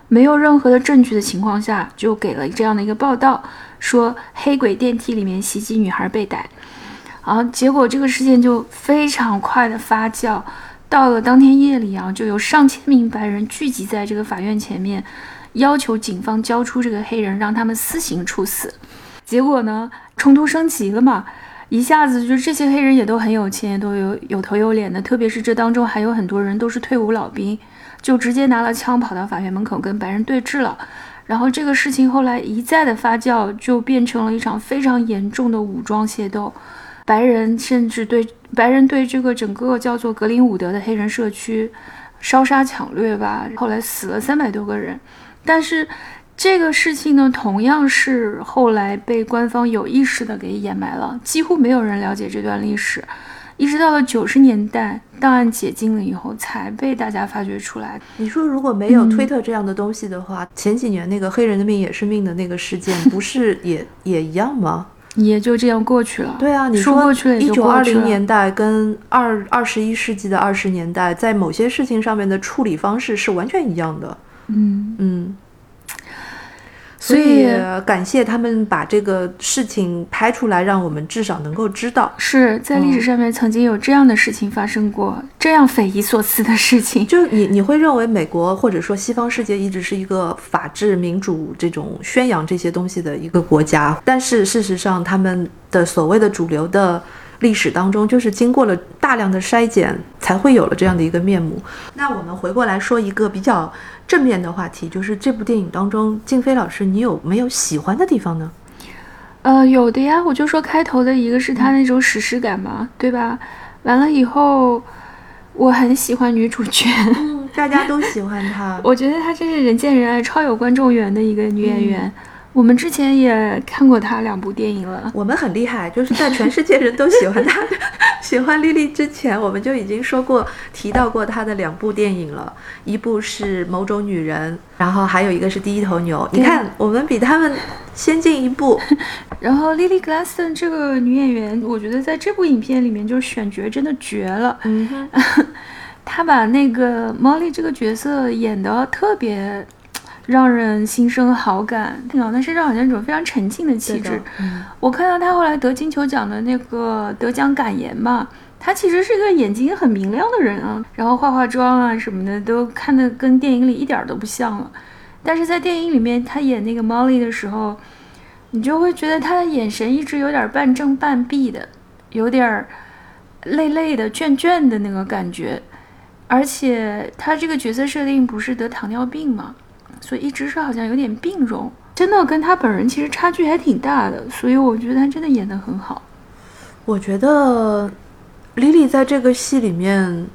没有任何的证据的情况下，就给了这样的一个报道，说黑鬼电梯里面袭击女孩被逮，然后结果这个事件就非常快的发酵，到了当天夜里啊，就有上千名白人聚集在这个法院前面，要求警方交出这个黑人，让他们私刑处死。结果呢，冲突升级了嘛，一下子就这些黑人也都很有钱，都有有头有脸的，特别是这当中还有很多人都是退伍老兵。就直接拿了枪跑到法院门口跟白人对峙了，然后这个事情后来一再的发酵，就变成了一场非常严重的武装械斗，白人甚至对白人对这个整个叫做格林伍德的黑人社区烧杀抢掠吧，后来死了三百多个人，但是这个事情呢，同样是后来被官方有意识的给掩埋了，几乎没有人了解这段历史。一直到了九十年代，档案解禁了以后，才被大家发掘出来。你说如果没有推特这样的东西的话，前几年那个黑人的命也是命的那个事件，不是也也一样吗？也就这样过去了。对啊，你说过去一九二零年代跟二二十一世纪的二十年代，在某些事情上面的处理方式是完全一样的。嗯嗯。所以感谢他们把这个事情拍出来，让我们至少能够知道是在历史上面曾经有这样的事情发生过，这样匪夷所思的事情。就你你会认为美国或者说西方世界一直是一个法治民主这种宣扬这些东西的一个国家，但是事实上他们的所谓的主流的。历史当中，就是经过了大量的筛减，才会有了这样的一个面目。那我们回过来说一个比较正面的话题，就是这部电影当中，静飞老师，你有没有喜欢的地方呢？呃，有的呀，我就说开头的一个是他那种史诗感嘛，对吧？完了以后，我很喜欢女主角，大家都喜欢她，我觉得她真是人见人爱、超有观众缘的一个女演员。我们之前也看过他两部电影了。我们很厉害，就是在全世界人都喜欢他、喜欢莉莉之前，我们就已经说过、提到过他的两部电影了。一部是《某种女人》，然后还有一个是《第一头牛》。你看，我们比他们先进一步。然后莉莉·格拉斯顿这个女演员，我觉得在这部影片里面就是选角真的绝了。嗯，她把那个 Molly 这个角色演得特别。让人心生好感，啊，他身上好像一种非常沉静的气质。我看到他后来得金球奖的那个得奖感言嘛，他其实是一个眼睛很明亮的人啊，然后化化妆啊什么的都看得跟电影里一点都不像了。但是在电影里面他演那个 Molly 的时候，你就会觉得他的眼神一直有点半睁半闭的，有点累累的、倦倦的那个感觉。而且他这个角色设定不是得糖尿病吗？所以一直是好像有点病容，真的跟他本人其实差距还挺大的，所以我觉得他真的演得很好。我觉得李李在这个戏里面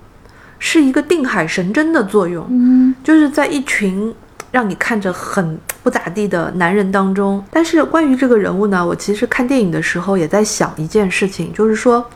是一个定海神针的作用，嗯，就是在一群让你看着很不咋地的男人当中。但是关于这个人物呢，我其实看电影的时候也在想一件事情，就是说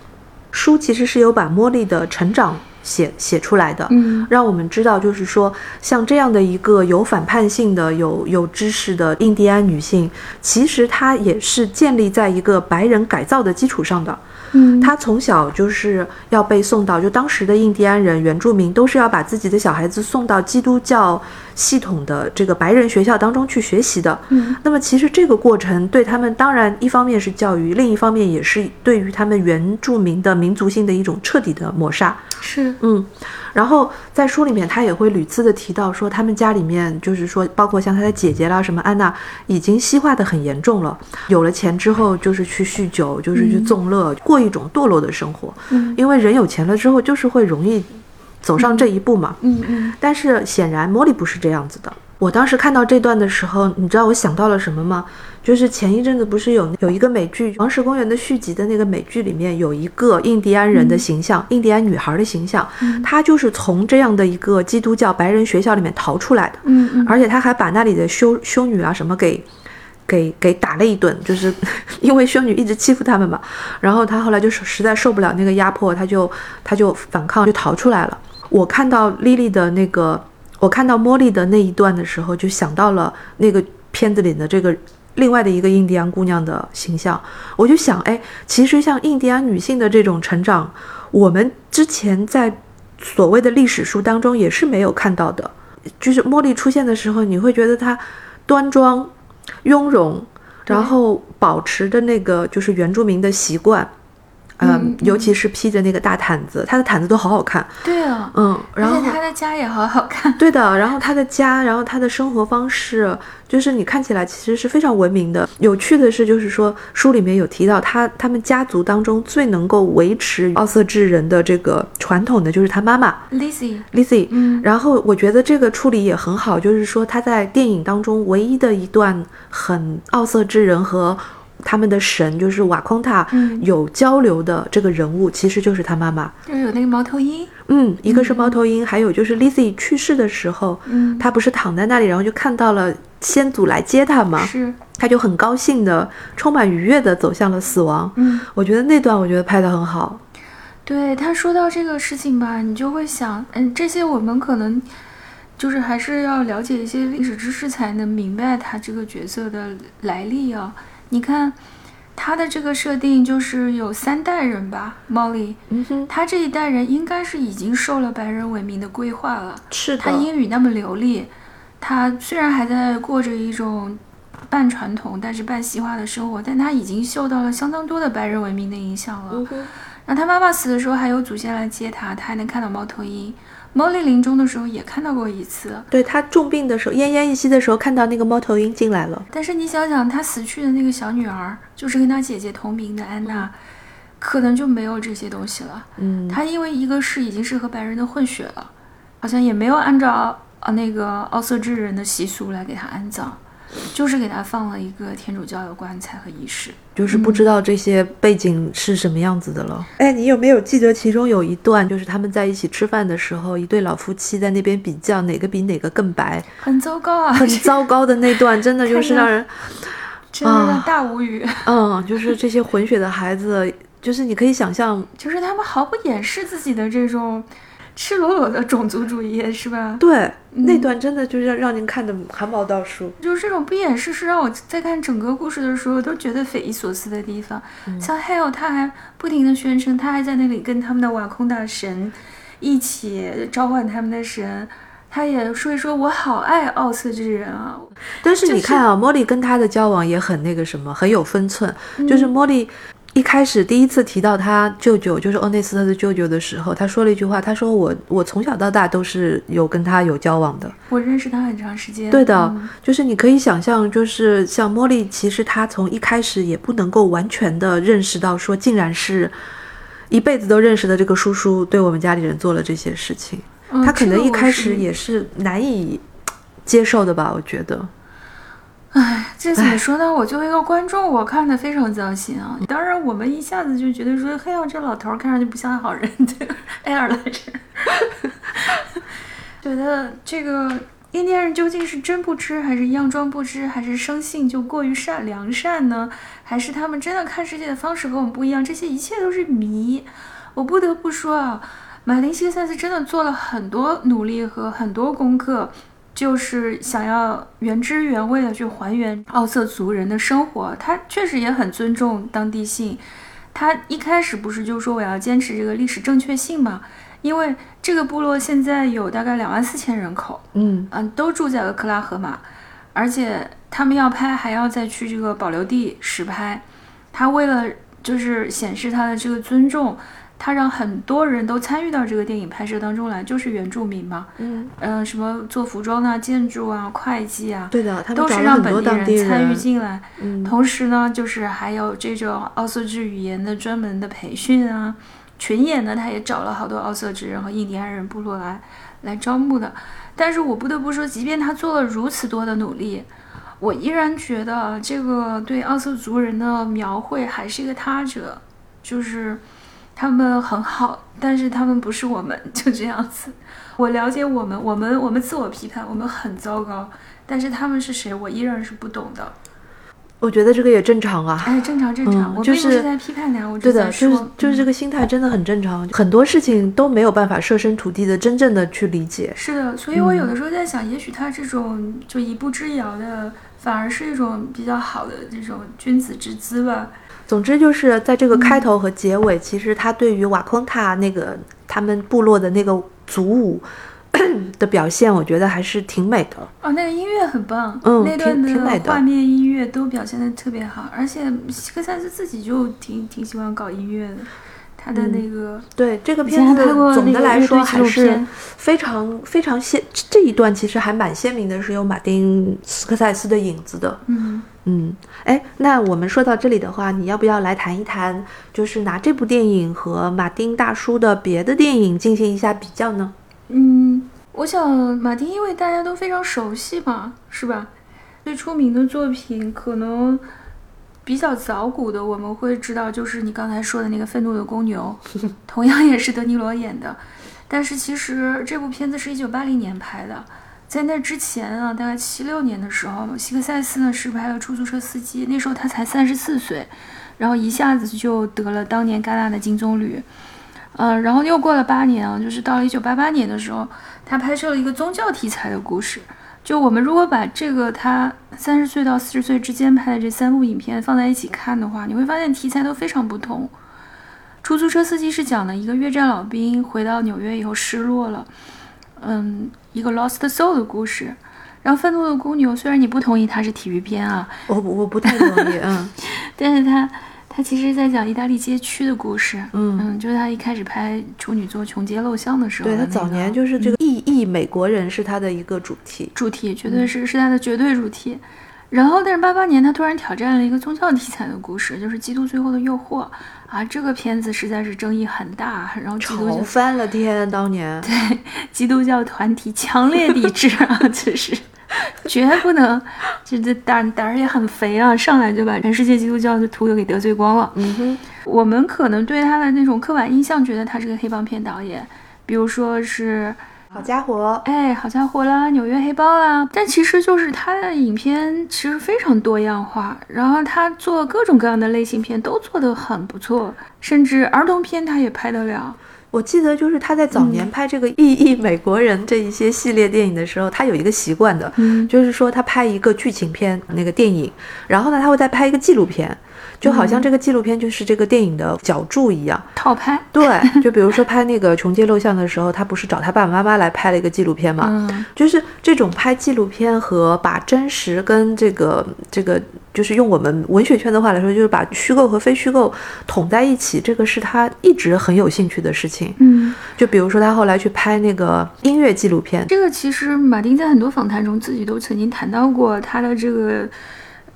书其实是有把茉莉的成长。写写出来的，嗯，让我们知道，就是说，像这样的一个有反叛性的、有有知识的印第安女性，其实她也是建立在一个白人改造的基础上的。嗯他从小就是要被送到，就当时的印第安人原住民都是要把自己的小孩子送到基督教系统的这个白人学校当中去学习的。嗯那么其实这个过程对他们当然一方面是教育，另一方面也是对于他们原住民的民族性的一种彻底的抹杀。是嗯，然后在书里面，他也会屡次的提到说，他们家里面就是说，包括像他的姐姐啦，什么安娜，已经西化的很严重了。有了钱之后，就是去酗酒，就是去纵乐，过一种堕落的生活。嗯因为人有钱了之后，就是会容易走上这一步嘛。嗯嗯但是显然茉莉不是这样子的。我当时看到这段的时候，你知道我想到了什么吗？就是前一阵子不是有有一个美剧《黄石公园》的续集的那个美剧里面有一个印第安人的形象，印第安女孩的形象，她就是从这样的一个基督教白人学校里面逃出来的，嗯嗯而且她还把那里的修修女啊什么给。给给打了一顿，就是 因为修女一直欺负他们嘛，然后她后来就是实在受不了那个压迫，她就她就反抗，就逃出来了。我看到莉莉的那个，我看到茉莉的那一段的时候，就想到了那个片子里的这个另外的一个印第安姑娘的形象，我就想，哎，其实像印第安女性的这种成长，我们之前在所谓的历史书当中也是没有看到的。就是茉莉出现的时候，你会觉得她端庄、雍容，然后保持着那个就是原住民的习惯，嗯嗯，尤其是披着那个大毯子，他的毯子都好好看，对啊，嗯，然后他的家也好好看。对的，然后他的家，然后他的生活方式，就是你看起来其实是非常文明的。有趣的是，就是说书里面有提到他他们家族当中最能够维持奥瑟治人的这个传统的，就是他妈妈 Lizzy，Lizzie。嗯然后我觉得这个处理也很好，就是说他在电影当中唯一的一段很奥瑟之人和他们的神，就是瓦昆塔嗯有交流的这个人物，其实就是他妈妈。就是有那个猫头鹰。嗯，一个是猫头鹰，还有就是 Lizzie 去世的时候，嗯，他不是躺在那里，然后就看到了先祖来接他吗，是，他就很高兴的、充满愉悦的走向了死亡。嗯，我觉得那段我觉得拍的很好。对他说到这个事情吧，你就会想，嗯，这些我们可能就是还是要了解一些历史知识才能明白他这个角色的来历啊。你看他的这个设定就是有三代人吧，Molly，嗯哼，他这一代人应该是已经受了白人文明的规划了。是他英语那么流利，他虽然还在过着一种半传统但是半西化的生活，但他已经受到了相当多的白人文明的影响了。嗯哼，然后他妈妈死的时候还有祖先来接他，他还能看到猫头鹰。Molly 临终的时候也看到过一次，对他重病的时候，奄奄一息的时候，看到那个猫头鹰进来了。但是你想想，他死去的那个小女儿，就是跟她姐姐同名的安娜，可能就没有这些东西了。嗯，他因为一个是已经是和白人的混血了，好像也没有按照呃那个奥瑟治人的习俗来给他安葬，就是给他放了一个天主教的棺材和仪式。就是不知道这些背景是什么样子的了。哎，你有没有记得其中有一段，就是他们在一起吃饭的时候，一对老夫妻在那边比较哪个比哪个更白，很糟糕啊，很糟糕的那段，真的就是让人，真的让大无语。嗯，就是这些混血的孩子，就是你可以想象，就是他们毫不掩饰自己的这种赤裸裸的种族主义，是吧？对，那段真的就是让让您看的汗毛倒竖。就是这种不掩饰，是让我在看整个故事的时候都觉得匪夷所思的地方。像 Hale，他还不停的宣称，他还在那里跟他们的瓦空大神一起召唤他们的神。他也说一说，我好爱奥斯之人啊！但是你看啊，茉莉跟他的交往也很那个什么，很有分寸。嗯就是茉莉一开始第一次提到他舅舅，就是欧内斯特的舅舅的时候，他说了一句话，他说我我从小到大都是有跟他有交往的。我认识他很长时间。对的，嗯就是你可以想象，就是像茉莉，其实她从一开始也不能够完全的认识到，说竟然是一辈子都认识的这个叔叔对我们家里人做了这些事情，嗯他可能一开始。也是难以接受的吧，我觉得。唉，这怎么说呢？我作为一个观众，我看的非常糟心啊。当然，我们一下子就觉得说，嘿呀，这老头儿看上去不像好人，对，爱尔兰人。觉得这个印第安人究竟是真不知，还是佯装不知，还是生性就过于善良善呢？还是他们真的看世界的方式和我们不一样？这些一切都是谜。我不得不说啊，马丁·西塞斯真的做了很多努力和很多功课，就是想要原汁原味的去还原奥瑟族人的生活。他确实也很尊重当地性，他一开始不是就说我要坚持这个历史正确性吗？因为这个部落现在有大概两万四千人口，嗯嗯，都住在了克拉荷马，而且他们要拍还要再去这个保留地实拍。他为了就是显示他的这个尊重，他让很多人都参与到这个电影拍摄当中来，就是原住民嘛，嗯，呃、什么做服装啊、建筑啊、会计啊，对的，都是让本地人参与，进来。嗯同时呢，就是还有这种奥色治语言的专门的培训啊，群演呢，他也找了好多奥色治人和印第安人部落来来招募的。但是我不得不说，即便他做了如此多的努力，我依然觉得这个对奥色族人的描绘还是一个他者，就是他们很好，但是他们不是我们，就这样子。我了解我们，我们我们自我批判，我们很糟糕，但是他们是谁，我依然是不懂的。我觉得这个也正常啊。哎，正常正常，我并不是在批判他，我只对的，是在说，就是就是这嗯个心态真的很正常，很多事情都没有办法设身处地的真正的去理解。是的，所以我嗯有的时候在想，也许他这种就一步之遥的，反而是一种比较好的这种君子之姿吧。总之就是在这个嗯。开头和结尾，其实他对于瓦昆塔那个他们部落的那个族舞的表现，我觉得还是挺美的。哦，那个音乐很棒，嗯那段的画面、音乐都表现的特别好，而且希克赛斯自己就挺挺喜欢搞音乐的，他的嗯那个。对这个片子总的来说还是非常非常鲜，这一段其实还蛮鲜明的，是有马丁斯科塞斯的影子的。嗯，嗯，哎，那我们说到这里的话，你要不要来谈一谈，就是拿这部电影和马丁大叔的别的电影进行一下比较呢？嗯，我想马丁，因为大家都非常熟悉嘛，是吧？最出名的作品可能比较早古的，我们会知道，就是你刚才说的那个《愤怒的公牛》，同样也是德尼罗演的。但是其实这部片子是一九八零年拍的，在那之前啊，大概七六年的时候，希克赛斯呢是拍了《出租车司机》，那时候他才三十四岁，然后一下子就得了当年戛纳的金棕榈。呃，然后又过了八年啊，就是到了一九八八年的时候，他拍摄了一个宗教题材的故事。就我们如果把这个他三十岁到四十岁之间拍的这三部影片放在一起看的话，你会发现题材都非常不同。出租车司机是讲了一个越战老兵回到纽约以后失落了，嗯，一个 lost soul 的故事。然后愤怒的公牛，虽然你不同意它是体育片啊，我我不太同意，嗯 但是它它其实在讲意大利街区的故事。嗯，嗯，就是他一开始拍处女座穷街陋巷的时候的那个、对他早年就是这个异异美国人是他的一个主题。主题，绝对是、是他的绝对主题。然后，但是八八年他突然挑战了一个宗教题材的故事，就是《基督最后的诱惑》啊，这个片子实在是争议很大，然后基督教吵翻了天，当年对基督教团体强烈抵制啊，就是 绝不能，这这胆胆儿也很肥啊，上来就把全世界基督教的徒友给得罪光了。嗯哼，我们可能对他的那种刻板印象，觉得他是个黑帮片导演，比如说是好家伙，哎，好家伙啦，纽约黑帮啦，但其实就是他的影片其实非常多样化，然后他做各种各样的类型片都做得很不错，甚至儿童片他也拍得了。我记得就是他在早嗯。年拍这个异异美国人这一些系列电影的时候，他有一个习惯的，嗯。就是说他拍一个剧情片那个电影，然后呢他会再拍一个纪录片，就好嗯像这个纪录片就是这个电影的脚注一样。套拍，对，就比如说拍那个《穷街陋巷》的时候，他不是找他爸爸妈妈来拍了一个纪录片嘛？嗯，就是这种拍纪录片和把真实跟这个这个，就是用我们文学圈的话来说，就是把虚构和非虚构统在一起，这个是他一直很有兴趣的事情。嗯，就比如说他后来去拍那个音乐纪录片，这个其实马丁在很多访谈中自己都曾经谈到过他的这个。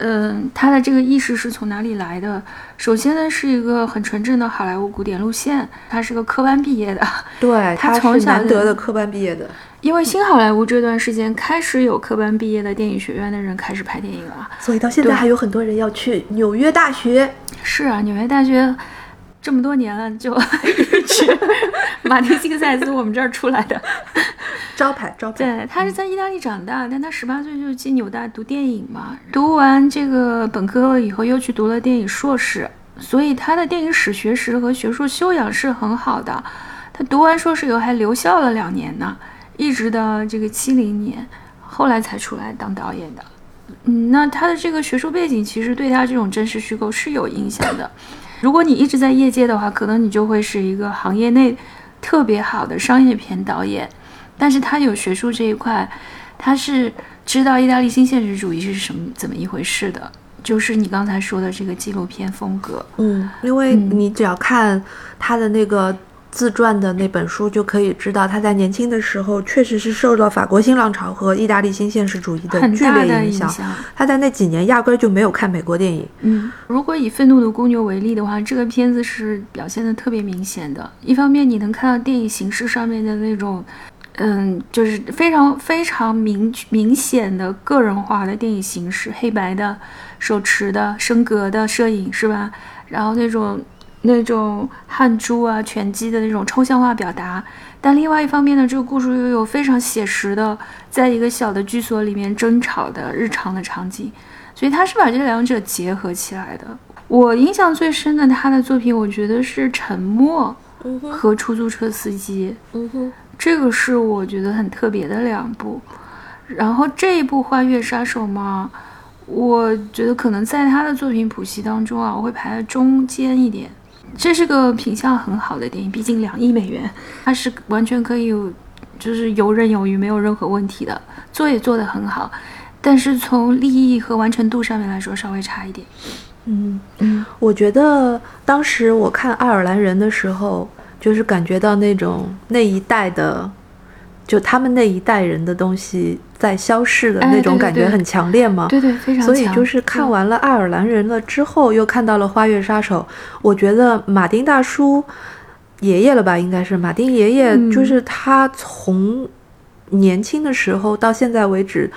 嗯，他的这个意识是从哪里来的？首先呢，是一个很纯正的好莱坞古典路线，他是个科班毕业的，对，他从小难得的科班毕业的。因为新好莱坞这段时间开始有科班毕业的电影学院的人开始拍电影了。所以到现在还有很多人要去纽约大学。是啊，纽约大学这么多年了，就 一直 马丁·希克塞斯我们这儿出来的。招牌招牌，对，他是在意大利长大，但他十八岁就进纽大读电影嘛，读完这个本科了以后，又去读了电影硕士，所以他的电影史学识和学术修养是很好的。他读完硕士以后还留校了两年呢，一直到这个七零年，后来才出来当导演的。嗯，那他的这个学术背景其实对他这种真实虚构是有影响的。如果你一直在业界的话，可能你就会是一个行业内特别好的商业片导演。但是他有学术这一块，他是知道意大利新现实主义是什么怎么一回事的，就是你刚才说的这个纪录片风格。嗯，因为你只要看他的那个。自传的那本书就可以知道，他在年轻的时候确实是受到法国新浪潮和意大利新现实主义的剧烈影响。他在那几年压根儿就没有看美国电影。嗯，如果以《愤怒的公牛》为例的话，这个片子是表现的特别明显的。一方面，你能看到电影形式上面的那种，嗯，就是非常非常明明显的个人化的电影形式，黑白的、手持的、升格的摄影，是吧？然后那种。那种汗珠啊、拳击的那种抽象化表达，但另外一方面呢，这个故事又有非常写实的，在一个小的居所里面争吵的日常的场景，所以他是把这两者结合起来的。我印象最深的他的作品，我觉得是《沉默》和《出租车司机》，嗯哼，这个是我觉得很特别的两部。然后这一部《花月杀手》嘛，我觉得可能在他的作品谱系当中啊，我会排在中间一点。这是个品相很好的电影，毕竟两亿美元，它是完全可以，就是游刃有余，没有任何问题的，做也做得很好，但是从利益和完成度上面来说，稍微差一点。嗯嗯，我觉得当时我看《爱尔兰人》的时候，就是感觉到那种那一代的。就他们那一代人的东西在消逝的那种感觉很强烈吗？对对，非常所以就是看完了《爱尔兰人》了之后，又看到了《花月杀手》，我觉得马丁大叔爷爷了吧，应该是马丁爷爷，就是他从年轻的时候到现在为止，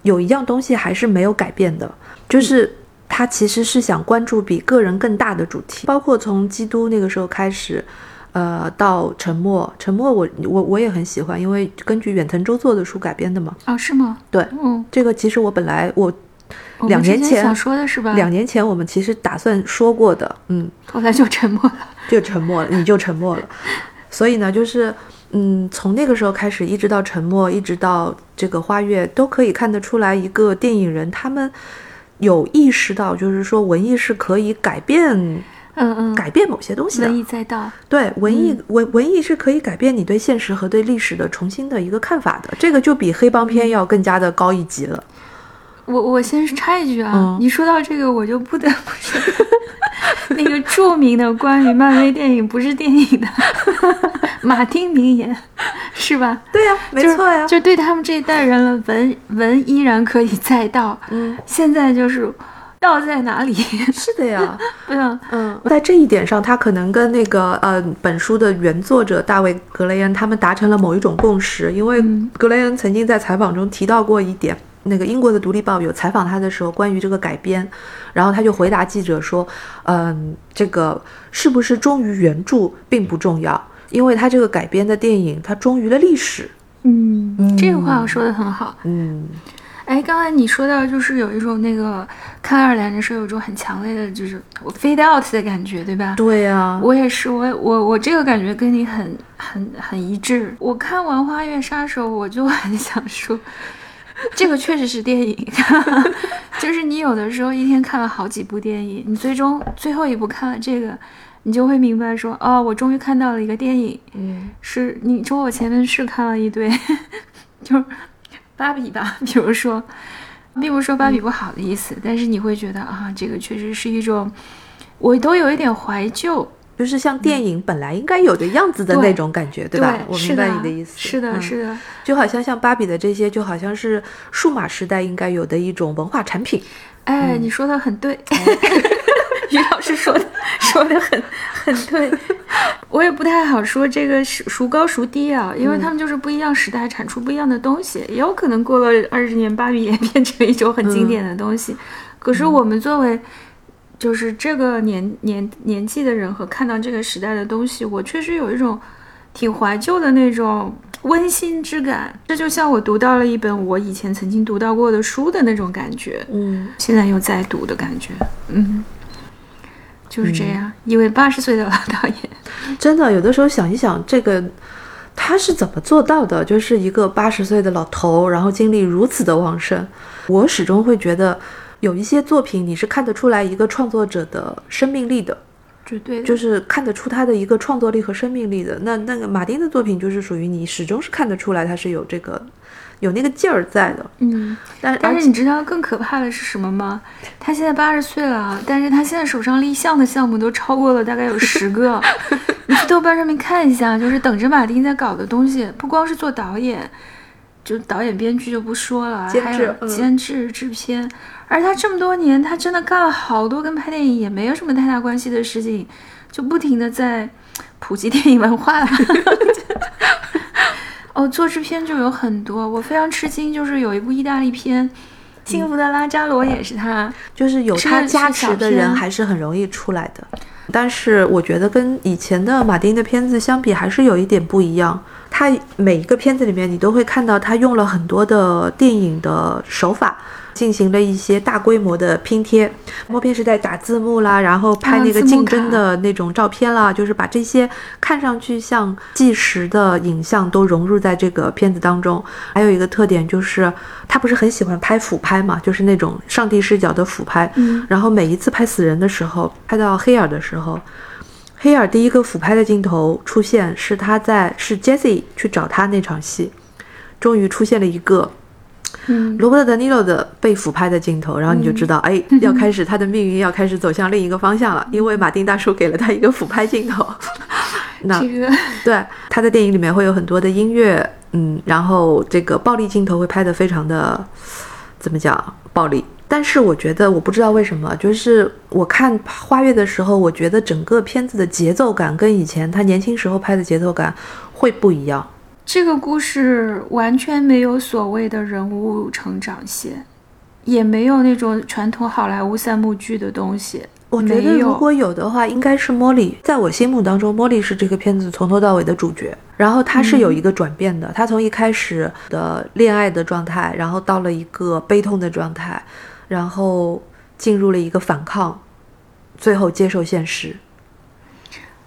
有一样东西还是没有改变的，就是他其实是想关注比个人更大的主题，包括从基督那个时候开始。呃，到沉默，沉默，我我我也很喜欢，因为根据远藤周作的书改编的嘛。啊，是吗？对，嗯，这个其实我本来我两年前想说的是吧？两年前我们其实打算说过的，嗯，后来就沉默了，就沉默了，你就沉默了。所以呢，就是嗯，从那个时候开始，一直到沉默，一直到这个花月，都可以看得出来，一个电影人他们有意识到，就是说文艺是可以改变。嗯嗯，改变某些东西的文艺再道，对文艺文文艺是可以改变你对现实和对历史的重新的一个看法的，这个就比黑帮片要更加的高一级了。我我先插一句啊，你说到这个，我就不得不说 那个著名的关于漫威电影不是电影的 马丁名言，是吧？对呀，没错呀，就对他们这一代人了，文文依然可以再道。嗯，现在就是。道在哪里？是的呀，对啊，嗯，在这一点上，他可能跟那个呃本书的原作者大卫格雷恩他们达成了某一种共识，因为格雷恩曾经在采访中提到过一点，那个英国的《独立报》有采访他的时候，关于这个改编，然后他就回答记者说，嗯，这个是不是忠于原著并不重要，因为他这个改编的电影，他忠于了历史。嗯，这个话我说的很好。嗯。哎，刚才你说到就是有一种那个看爱尔兰的时候，有一种很强烈的，就是我 fade out 的感觉，对吧？对呀，我也是，我我我这个感觉跟你很很很一致。我看完《花月杀手》，我就很想说，这个确实是电影，就是你有的时候一天看了好几部电影，你最终最后一部看了这个，你就会明白说，哦，我终于看到了一个电影。嗯，是你说我前面是看了一堆，就是。芭比吧，比如说，并不是说芭比不好的意思，但是你会觉得啊，这个确实是一种，我都有一点怀旧，就是像电影本来应该有的样子的那种感觉，对吧？我明白你的意思。是的，是的，就好像像芭比的这些，就好像是数码时代应该有的一种文化产品。哎，你说的很对。于老师说的说的很很对，我也不太好说这个孰孰高孰低啊，因为他们就是不一样时代产出不一样的东西，也有可能过了二十年，芭比也变成一种很经典的东西。可是我们作为就是这个年年年纪的人和看到这个时代的东西，我确实有一种挺怀旧的那种温馨之感。这就像我读到了一本我以前曾经读到过的书的那种感觉，嗯，现在又在读的感觉，嗯。就是这样，一位八十岁的老导演，真的有的时候想一想，这个他是怎么做到的？就是一个八十岁的老头，然后精力如此的旺盛。我始终会觉得，有一些作品你是看得出来一个创作者的生命力的。绝对。就是看得出他的一个创作力和生命力的。那那个马丁的作品就是属于你始终是看得出来他是有这个有那个劲儿在的。嗯，但但是你知道更可怕的是什么吗？他现在八十岁了，但是他现在手上立项的项目都超过了大概有 十个。你去豆瓣上面看一下，就是等着马丁在搞的东西，不光是做导演，就导演、编剧就不说了，监制还有嗯监制、制片。而他这么多年，他真的干了好多跟拍电影也没有什么太大关系的事情，就不停的在普及电影文化。哦，做制片就有很多，我非常吃惊，就是有一部意大利片，《幸福的拉扎罗》也是他。就是有他加持的人还是很容易出来的。但是我觉得跟以前的马丁的片子相比，还是有一点不一样。他每一个片子里面，你都会看到他用了很多的电影的手法，进行了一些大规模的拼贴。默片是在打字幕啦，然后拍啊那个竞争的那种照片啦，就是把这些看上去像纪实的影像都融入在这个片子当中。还有一个特点就是，他不是很喜欢拍俯拍嘛，就是那种上帝视角的俯拍。嗯然后每一次拍死人的时候，拍到黑尔的时候，黑尔第一个俯拍的镜头出现是他在是 Jesse 去找他那场戏，终于出现了一个嗯，罗伯特·德尼罗的被俯拍的镜头，然后你就知道，哎，要开始他的命运要开始走向另一个方向了，因为马丁大叔给了他一个俯拍镜头。那这个。对他的电影里面会有很多的音乐，嗯，然后这个暴力镜头会拍得非常的怎么讲暴力。但是我觉得，我不知道为什么，就是我看《花月》的时候，我觉得整个片子的节奏感跟以前他年轻时候拍的节奏感会不一样。这个故事完全没有所谓的人物成长线，也没有那种传统好莱坞三幕剧的东西。我觉得如果有的话，应该是莫莉。在我心目当中，莫莉是这个片子从头到尾的主角。然后她是有一个转变的，她从一开始的恋爱的状态，然后到了一个悲痛的状态，然后进入了一个反抗，最后接受现实。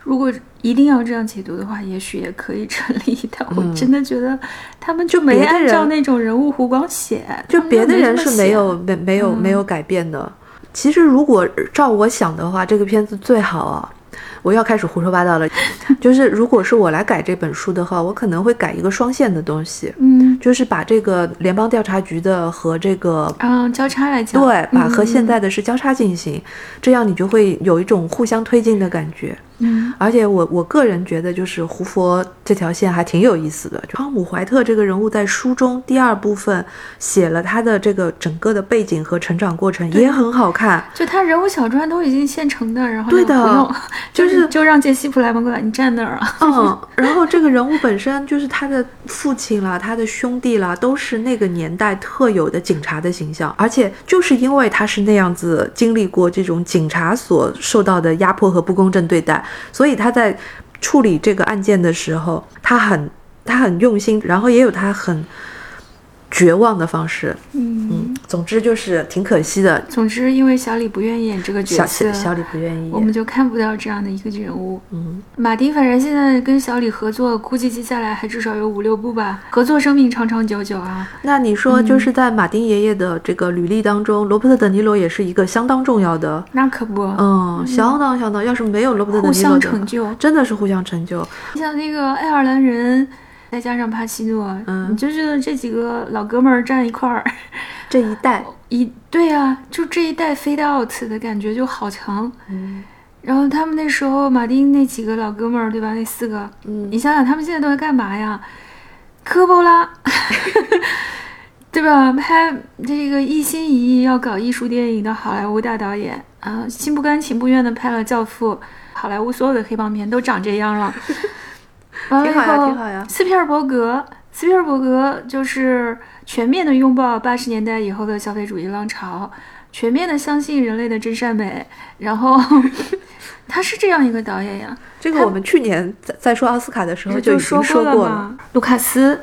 如果一定要这样解读的话，也许也可以成立。但我嗯真的觉得他们就没按照那种人物弧光写，就别的人是没有没没有嗯没有改变的。其实如果照我想的话，这个片子最好啊，我要开始胡说八道了。就是如果是我来改这本书的话，我可能会改一个双线的东西，嗯就是把这个联邦调查局的和这个。嗯交叉来讲，对，把和现嗯在的是交叉进行，这样你就会有一种互相推进的感觉。嗯而且我我个人觉得，就是胡佛这条线还挺有意思的。就汤姆怀特这个人物在书中第二部分写了他的这个整个的背景和成长过程，也很好看。就他人物小传都已经现成的，然后对的就不用，就是就让杰西·普莱蒙过来，你站那儿啊。嗯，然后这个人物本身就是他的父亲啦，他的兄弟啦，都是那个年代特有的警察的形象，而且就是因为他是那样子经历过这种警察所受到的压迫和不公正对待，所以他在处理这个案件的时候，他很他很用心，然后也有他很绝望的方式。嗯，嗯，总之就是挺可惜的，总之，因为小李不愿意演这个角色，小小李不愿意我们就看不到这样的一个人物。嗯，马丁反正现在跟小李合作，估计接下来还至少有五六部吧。合作生命长长久久啊。那你说，就是在马丁爷爷的这个履历当中，罗伯特·德尼罗也是一个相当重要的，那可不，嗯，相当相当。要是没有罗伯特·德互相尼罗的成就。真的是互相成就。像那个爱尔兰人，再加上帕西诺，嗯你就觉得这几个老哥们儿站一块儿，这一代，一对啊，就这一代 fade out 的感觉就好强。嗯然后他们那时候马丁那几个老哥们儿，对吧？那四个，嗯你想想他们现在都在干嘛呀？科波拉，对吧？拍这个一心一意要搞艺术电影的好莱坞大导演啊，心不甘情不愿的拍了《教父》，好莱坞所有的黑帮片都长这样了。挺好呀后挺好呀斯皮尔伯格，斯皮尔伯格就是全面的拥抱八十年代以后的消费主义浪潮，全面的相信人类的真善美，然后 他是这样一个导演呀。这个我们去年在在说奥斯卡的时候就已经说说过了。了吗？卢卡斯，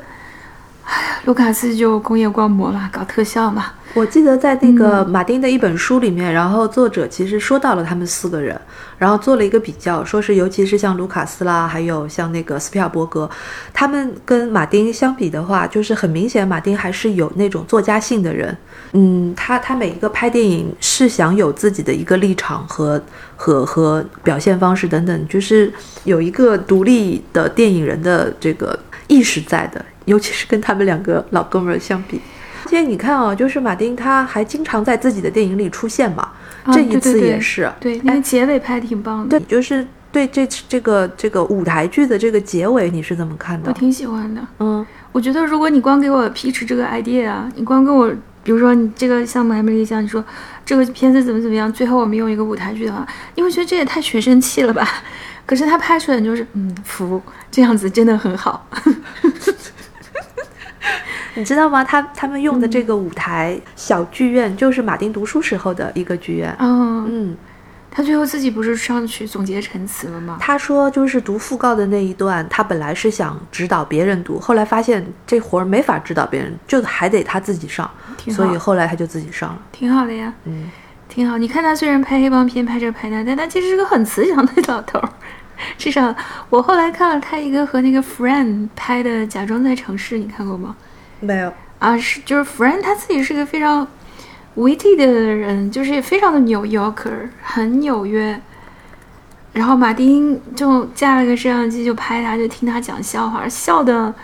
哎呀，卢卡斯就工业光魔嘛，搞特效嘛。我记得在那个马丁的一本书里面，然后作者其实说到了他们四个人，然后做了一个比较，说是尤其是像卢卡斯啦，还有像那个斯皮尔伯格，他们跟马丁相比的话，就是很明显，马丁还是有那种作家性的人。嗯，他他每一个拍电影是想有自己的一个立场和和和表现方式等等，就是有一个独立的电影人的这个意识在的，尤其是跟他们两个老哥们儿相比。而且你看啊，就是马丁他还经常在自己的电影里出现嘛，这一次也是。对，那个结尾拍挺棒的。对，就是对这这个这个舞台剧的这个结尾，你是怎么看的？我挺喜欢的。嗯，我觉得如果你光给我 pitch 这个 idea 啊，你光跟我，比如说你这个项目还没立项，你说这个片子怎么怎么样，最后我们用一个舞台剧的话，你会觉得这也太学生气了吧？可是他拍出来就是嗯服，这样子真的很好。你知道吗？他他们用的这个舞台小剧院，就是马丁读书时候的一个剧院。嗯嗯，他最后自己不是上去总结陈词了吗？他说，就是读讣告的那一段，他本来是想指导别人读，后来发现这活儿没法指导别人，就还得他自己上，所以后来他就自己上了。挺好的呀，嗯，挺好。你看他虽然拍黑帮片，拍这拍那，但他其实是个很慈祥的老头儿。至少我后来看了他一个和那个 Friend 拍的《假装在城市》，你看过吗？没有啊，是就是弗兰他自己是个非常 witty 的人，就是非常的纽 Yorker，很纽约。然后马丁就架了个摄像机就拍他，就听他讲笑话，笑的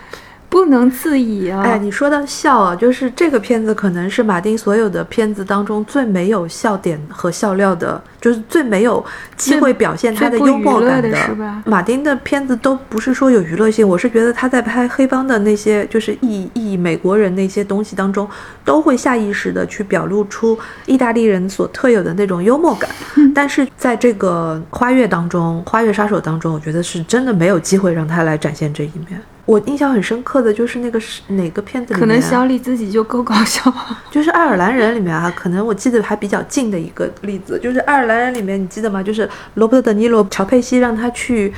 不能自已啊！哎，你说到笑啊，就是这个片子可能是马丁所有的片子当中最没有笑点和笑料的，就是最没有机会表现他的幽默感的，是吧？马丁的片子都不是说有娱乐性，我是觉得他在拍黑帮的那些，就是意意美国人那些东西当中，都会下意识的去表露出意大利人所特有的那种幽默感。但是在这个花月当中，花月杀手当中，我觉得是真的没有机会让他来展现这一面。我印象很深刻的就是那个是哪个片子里面？可能小李自己就够搞笑，就是爱尔兰人里面啊，可能我记得还比较近的一个例子，就是爱尔兰人里面，你记得吗？就是罗伯特·德尼罗、乔佩西让他去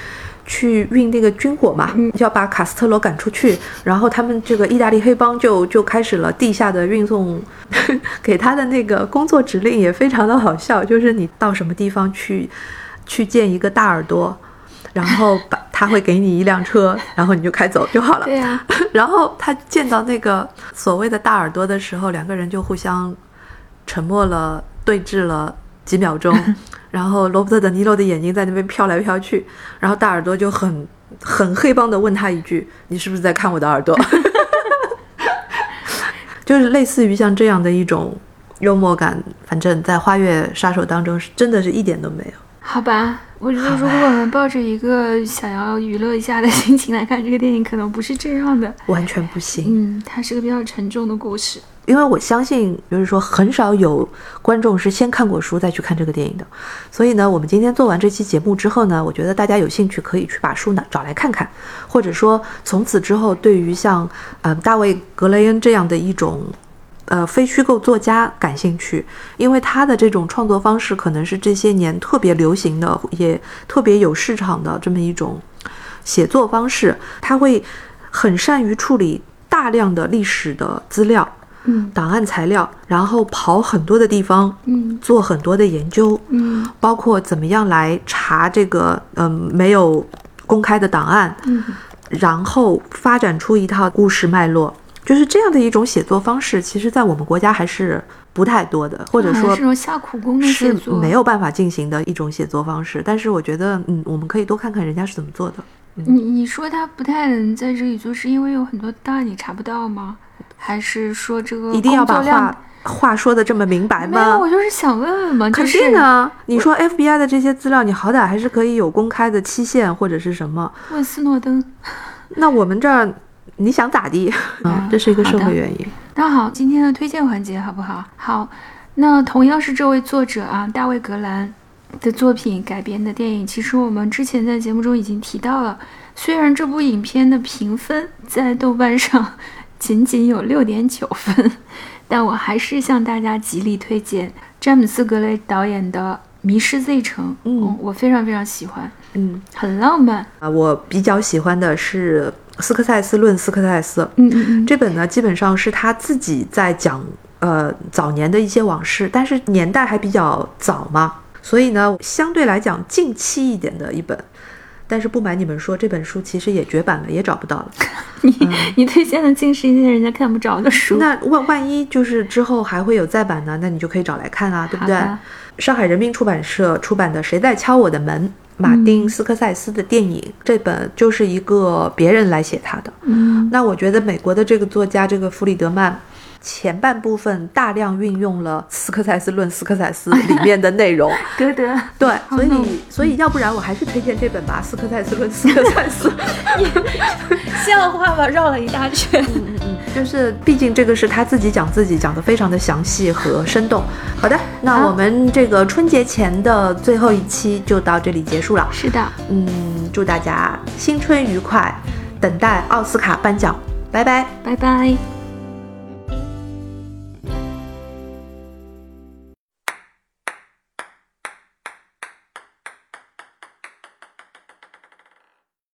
去运那个军火嘛，要把卡斯特罗赶出去，然后他们这个意大利黑帮就就开始了地下的运送，给他的那个工作指令也非常的好笑，就是你到什么地方去去见一个大耳朵。然后把他会给你一辆车，然后你就开走就好了。对呀。然后他见到那个所谓的大耳朵的时候，两个人就互相沉默了，对峙了几秒钟。然后罗伯特·德尼罗的眼睛在那边飘来飘去，然后大耳朵就很很黑帮的问他一句：“你是不是在看我的耳朵？”就是类似于像这样的一种幽默感，反正在《花月杀手》当中是真的是一点都没有。好吧。我觉得，如果我们抱着一个想要娱乐一下的心情来看这个电影，可能不是这样的，完全不行。嗯，它是个比较沉重的故事。因为我相信，就是说，很少有观众是先看过书再去看这个电影的。所以呢，我们今天做完这期节目之后呢，我觉得大家有兴趣可以去把书呢找来看看，或者说从此之后，对于像呃大卫·格雷恩这样的一种。呃，非虚构作家感兴趣，因为他的这种创作方式可能是这些年特别流行的，也特别有市场的这么一种写作方式。他会很善于处理大量的历史的资料，嗯，档案材料，然后跑很多的地方，嗯，做很多的研究，嗯，包括怎么样来查这个，嗯，没有公开的档案，嗯，然后发展出一套故事脉络。就是这样的一种写作方式，其实，在我们国家还是不太多的，或者说是种下苦功的写作，没有办法进行的一种写作方式。但是，我觉得，嗯，我们可以多看看人家是怎么做的。你你说他不太能在这里做，是因为有很多档案你查不到吗？还是说这个一定要把话话说的这么明白吗？没有，我就是想问问嘛。肯定啊！你说 FBI 的这些资料，你好歹还是可以有公开的期限或者是什么？问斯诺登。那我们这儿。你想咋地？嗯，这是一个社会原因。那好，今天的推荐环节好不好？好，那同样是这位作者啊，大卫·格兰的作品改编的电影，其实我们之前在节目中已经提到了。虽然这部影片的评分在豆瓣上仅仅有六点九分，但我还是向大家极力推荐詹姆斯·格雷导演的《迷失 Z 城》。嗯，我非常非常喜欢。嗯，很浪漫啊！我比较喜欢的是斯科塞斯论斯科塞斯》。嗯嗯嗯，这本呢，基本上是他自己在讲呃早年的一些往事，但是年代还比较早嘛，所以呢，相对来讲近期一点的一本。但是不瞒你们说，这本书其实也绝版了，也找不到了。你你推荐的竟是一些人家看不着的书。那万万一就是之后还会有再版呢？那你就可以找来看啊，对不对？上海人民出版社出版的《谁在敲我的门》，马丁斯科塞斯的电影，这本就是一个别人来写他的。嗯那我觉得美国的这个作家这个弗里德曼。前半部分大量运用了斯科塞斯论斯科塞斯里面的内容，歌德，对，所以所以要不然我还是推荐这本吧，《斯科塞斯论斯科塞斯》。笑话吧，绕了一大圈。嗯嗯嗯，就是毕竟这个是他自己讲自己，讲的非常的详细和生动。好的，那我们这个春节前的最后一期就到这里结束了。是的，嗯，祝大家新春愉快，等待奥斯卡颁奖，拜拜。拜拜。